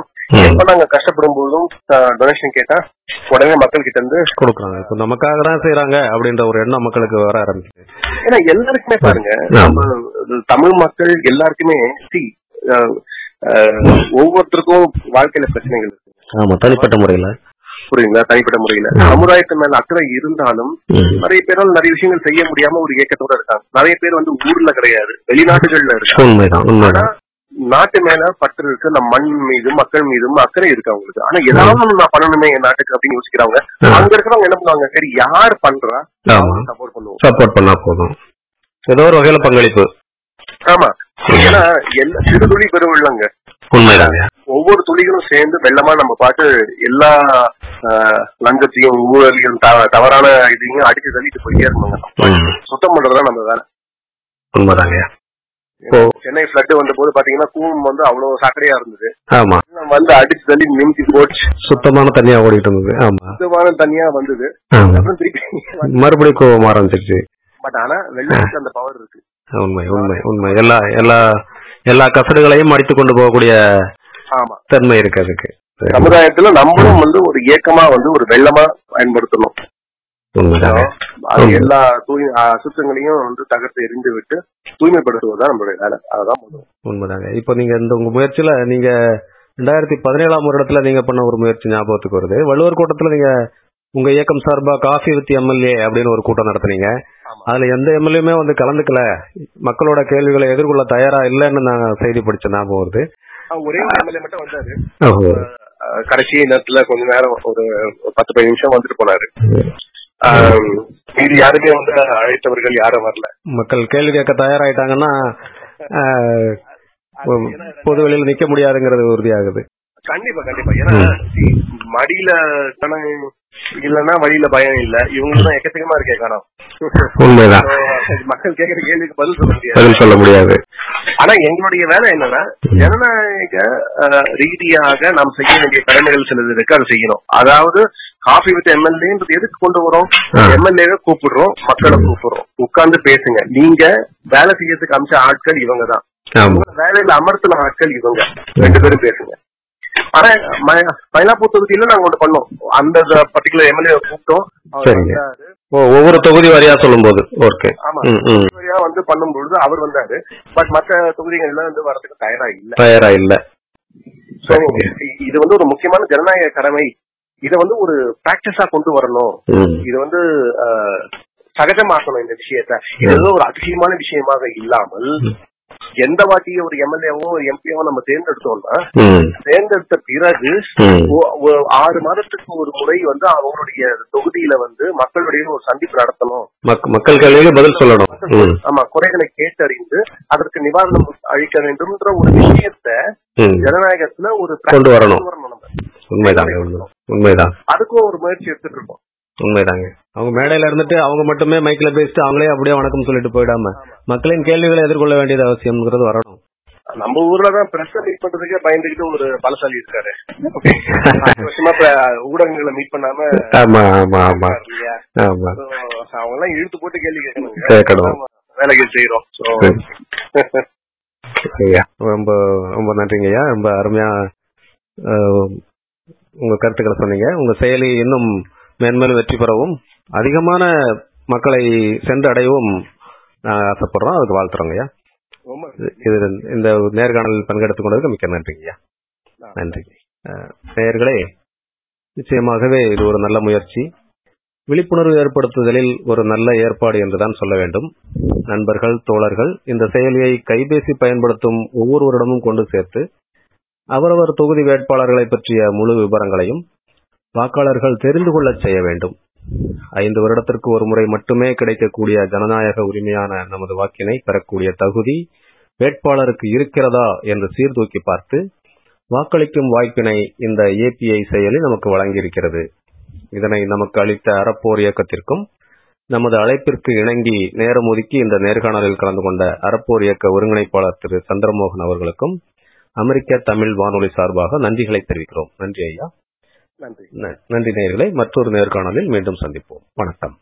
எப்ப நாங்க கஷ்டப்படும் போதும் டொனேஷன் கேட்டா உடனே மக்கள் கிட்ட இருந்து கொடுக்குறாங்க. இப்போ நமக்காக தான் செய்யறாங்க அப்படின்ற ஒரு எண்ணம் மக்களுக்கு வர ஆரம்பிக்குது. ஏன்னா எல்லாருக்குமே பாருங்க. நம்ம தமிழ் மக்கள் எல்லாருக்குமே சி ஒவ்வொருத்தருக்கும் வாழ்க்கையில பிரச்சனைகள் இருக்கு. ஆமா தனிப்பட்ட முறையில. புரியுங்களா தனிப்பட்ட முறையில. சமுதாயத்து மேல அக்கறை இருந்தாலும். நிறைய பேரால் நிறைய விஷயங்கள் செய்ய முடியாம ஒரு ஏக்கத்தோட இருக்காங்க. நிறைய பேர் வந்து ஊர்ல கிடையாது வெளிநாட்டுகள்ல இருக்காங்க. நாட்டு மேல பற்று இருக்கு நம்ம மண் மீதும் மக்கள் மீதும் அக்கறை இருக்கு அவங்களுக்கு. ஆனா ஏதாவது நான் பண்ணணுமே என் நாட்டுக்கு அப்படின்னு யோசிக்கிறவங்க. அங்க இருக்கிறவங்க என்ன பண்ணுவாங்க? சரி யார் பண்றா? சப்போர்ட் பண்ணுவோம் சப்போர்ட் பண்ணா போதும். ஏதோ ஒரு வகையில பங்களிப்பு. ஆமா. ஏன்னா எல்லா சிறு துளி பெருவெள்ளங்க உண்மைதாங்க ஒவ்வொரு துளிகளும் சேர்ந்து வெள்ளமா நம்ம பாட்டு எல்லா லஞ்சத்தையும் ஊழலையும் தவறான இதையும் அடிச்சு தள்ளிட்டு போயிட்டே ம். சுத்தம் பண்றதுதான் நம்ம வேலை. உண்மைதாங்க. சென்னை ஃபிளட் வந்த போது பாத்தீங்கன்னா கூவம் வந்து அவ்வளவு சாக்கடையா இருந்தது. ஆமா. வந்து அடிச்சு தள்ளி நிமித்தி போச்சு. சுத்தமான தண்ணியா ஓடிட்டு இருந்தது. ஆமா. சுத்தமான தனியா வந்தது. மறுபடியும் கோவம் ஆரம்பிச்சிருச்சு. பட் ஆனா வெள்ளத்துக்கு அந்த பவர் இருக்கு. உண்மை உண்மை உண்மை. எல்லா எல்லா எல்லா கசடுகளையும் அடித்து கொண்டு போகக்கூடிய தன்மை இருக்கு அதுக்கு. சமுதாயத்துல நம்மளும் வந்து ஒரு இயக்கமா வந்து ஒரு வெள்ளமா பயன்படுத்தணும். அது. எல்லா தூய் அசுத்தங்களையும் வந்து தகர்த்து எரிந்து விட்டு தூய்மைப்படுத்துவதுதான் நம்மளுடைய வேலை. முதல். உண்மைதாங்க இப்போ நீங்க இந்த உங்க முயற்சியில நீங்க ரெண்டாயிரத்தி பதினேழாம் வருடத்துல நீங்க பண்ண ஒரு முயற்சி ஞாபகத்துக்கு வருது. வள்ளுவர் கூட்டத்துல நீங்க உங்க இயக்கம் சார்பா காஃபி வித் எம்எல்ஏ அப்படின்னு ஒரு கூட்டம் நடத்துனீங்க. அதுல எந்த எம்எல்ஏமே வந்து கலந்துக்கல. மக்களோட கேள்விகளை எதிர்கொள்ள தயாரா இல்லைன்னு நான் செய்தி படிச்ச ஞாபகம் வருது. ஒரே ஒரு எம்எல்ஏ மட்டும் வந்தாரு. கடைசி நேரத்துல கொஞ்ச நேரம் ஒரு பத்து பதினஞ்சு நிமிஷம் வந்துட்டு போனாரு. மீதி யாருமே வந்து அழைத்தவர்கள் யாரும் வரல. மக்கள் கேள்வி கேட்க தயாராயிட்டாங்கன்னா ஆஹ், பொது வெளியில நிக்க முடியாதுங்கிறது உறுதியாகுது. கண்டிப்பா கண்டிப்பா. ஏன்னா மடியில கணம் இல்லன்னா வழியில பயம் இல்ல. இவங்க தான் எக்கச்சக்கமா இருக்கே உண்மைதான். So, மக்கள் கேக்குற கேள்விக்கு பதில் சொல்ல முடியாது. பதில் சொல்ல முடியாது. ஆனா எங்களுடைய வேலை என்னன்னா ஜனநாயக ரீதியாக நாம் செய்ய வேண்டிய கடமைகள் சிலது இருக்கு அதை செய்யணும். அதாவது காஃபி வித் எம்எல்ஏன்றது எதுக்கு கொண்டு வரோம். எம்எல்ஏவை கூப்பிடுறோம் மக்களை கூப்பிடுறோம். உட்கார்ந்து பேசுங்க. நீங்க வேலை செய்யறதுக்கு அமைச்ச ஆட்கள் இவங்க தான். வேலையில அமர்த்தின ஆட்கள் இவங்க. ரெண்டு பேரும் பேசுங்க. ஆனா மயிலாப்பூர் தொகுதியில நாங்க ஒண்ணு பண்ணோம். அந்த பர்டிகுலர் எம்எல்ஏ கூப்பிட்டோம். சரிங்க. ஒவ்வொரு தொகுதி வாரியா சொல்லும் போது ஓகே. ஆமா. தொகுதியா வந்து பண்ணும்பொழுது அவர் வந்தாரு. பட் மத்த தொகுதிகள்ல வந்து வரதுக்கு தயாரா இல்ல தயாரா இல்ல இது வந்து ஒரு முக்கியமான ஜனநாயக கடமை. இத வந்து ஒரு பிராக்டிஸா கொண்டு வரணும். இது வந்து சகஜமாக்கணும் இந்த விஷயத்த. இது ஒரு அதிசயமான விஷயமாக இல்லாமல் எந்த வாட்டி ஒரு எம்எல்ஏவோ எம்பியோ நம்ம தேர்ந்தெடுத்தோம்னா. தேர்ந்தெடுத்த பிறகு ஆறு மாதத்துக்கு ஒரு முறை வந்து அவங்களுடைய தொகுதியில வந்து மக்களுடைய ஒரு சந்திப்பு நடத்தணும் மக்- மக்கள் பதில் சொல்லணும். ஆமா குறைகளை கேட்டறிந்து அதற்கு நிவாரணம் அளிக்க வேண்டும்ன்ற ஒரு விஷயத்த. ஜனநாயகத்துல ஒரு கொண்டு வரணும். கொண்டு வரணும் நம்ம உண்மைதாங்க உண்மை உண்மைதான் அதுக்கும் ஒரு முயற்சி எடுத்துட்டு இருக்கோம் உண்மைதாங்க. அவங்க மேடையில இருந்துட்டு அவங்க மட்டுமே மைக்ல பேசிட்டு அவங்களே அப்படியே வணக்கம் சொல்லிட்டு போயிடாம மக்களின் கேள்விகளை எதிர்கொள்ள வேண்டியது அவசியம்ங்கிறது வரணும். நம்ம ஊர்ல தான் பிரஸ் மீட் பண்றதுக்கே பயந்துகிட்டு ஒரு பலசாலி இருக்காரு. வருஷமா ஊடகங்களை மீட் பண்ணாம ஆமா ஆமா ஆமா. அவங்க எல்லாம் இழுத்து போட்டு கேள்வி கேட்கணும். வேலைகள் செய்யறோம் ரொம்ப ரொம்ப நன்றிங்க ஐயா. ரொம்ப அருமையா உங்க கருத்துக்களை சொன்னீங்க. உங்க செயலி இன்னும் மேன்மேலும் வெற்றி பெறவும் அதிகமான மக்களை சென்றடையவும் நான் ஆசைப்படுறோம். அதுக்கு வாழ்த்துறோங்க ஐயா. இது இந்த நேர்காணலில் பங்கெடுத்துக் கொண்டதுக்கு மிக்க நன்றிங்க ஐயா. நன்றி. அஹ், நேயர்களே நிச்சயமாகவே இது ஒரு நல்ல முயற்சி. விழிப்புணர்வு ஏற்படுத்துதலில் ஒரு நல்ல ஏற்பாடு என்றுதான் சொல்ல வேண்டும். நண்பர்கள் தோழர்கள் இந்த செயலியை கைபேசி பயன்படுத்தும் ஒவ்வொருவரிடமும் கொண்டு சேர்த்து அவரவர் தொகுதி வேட்பாளர்களை பற்றிய முழு விவரங்களையும் வாக்காளர்கள் தெரிந்து கொள்ளச் செய்ய வேண்டும். ஐந்து வருடத்திற்கு ஒரு முறை மட்டுமே கிடைக்கக்கூடிய ஜனநாயக உரிமையான நமது வாக்கினை பெறக்கூடிய தகுதி வேட்பாளருக்கு இருக்கிறதா என்று சீர்தூக்கி பார்த்து வாக்களிக்கும் வாய்ப்பினை இந்த ஏபிஐ செயலி நமக்கு வழங்கியிருக்கிறது. இதனை நமக்கு அளித்த அறப்போர் இயக்கத்திற்கும் நமது அழைப்பிற்கு இணங்கி நேரம் ஒதுக்கி இந்த நேர்காணலில் கலந்து கொண்ட அறப்போர் இயக்க ஒருங்கிணைப்பாளர் திரு சந்திரமோகன் அவர்களுக்கும் அமெரிக்க தமிழ் வானொலி சார்பாக நன்றிகளை தெரிவிக்கிறோம். நன்றி ஐயா. நன்றி. நன்றி நேர்களை மற்றொரு நேர்காணலில் மீண்டும் சந்திப்போம். வணக்கம்.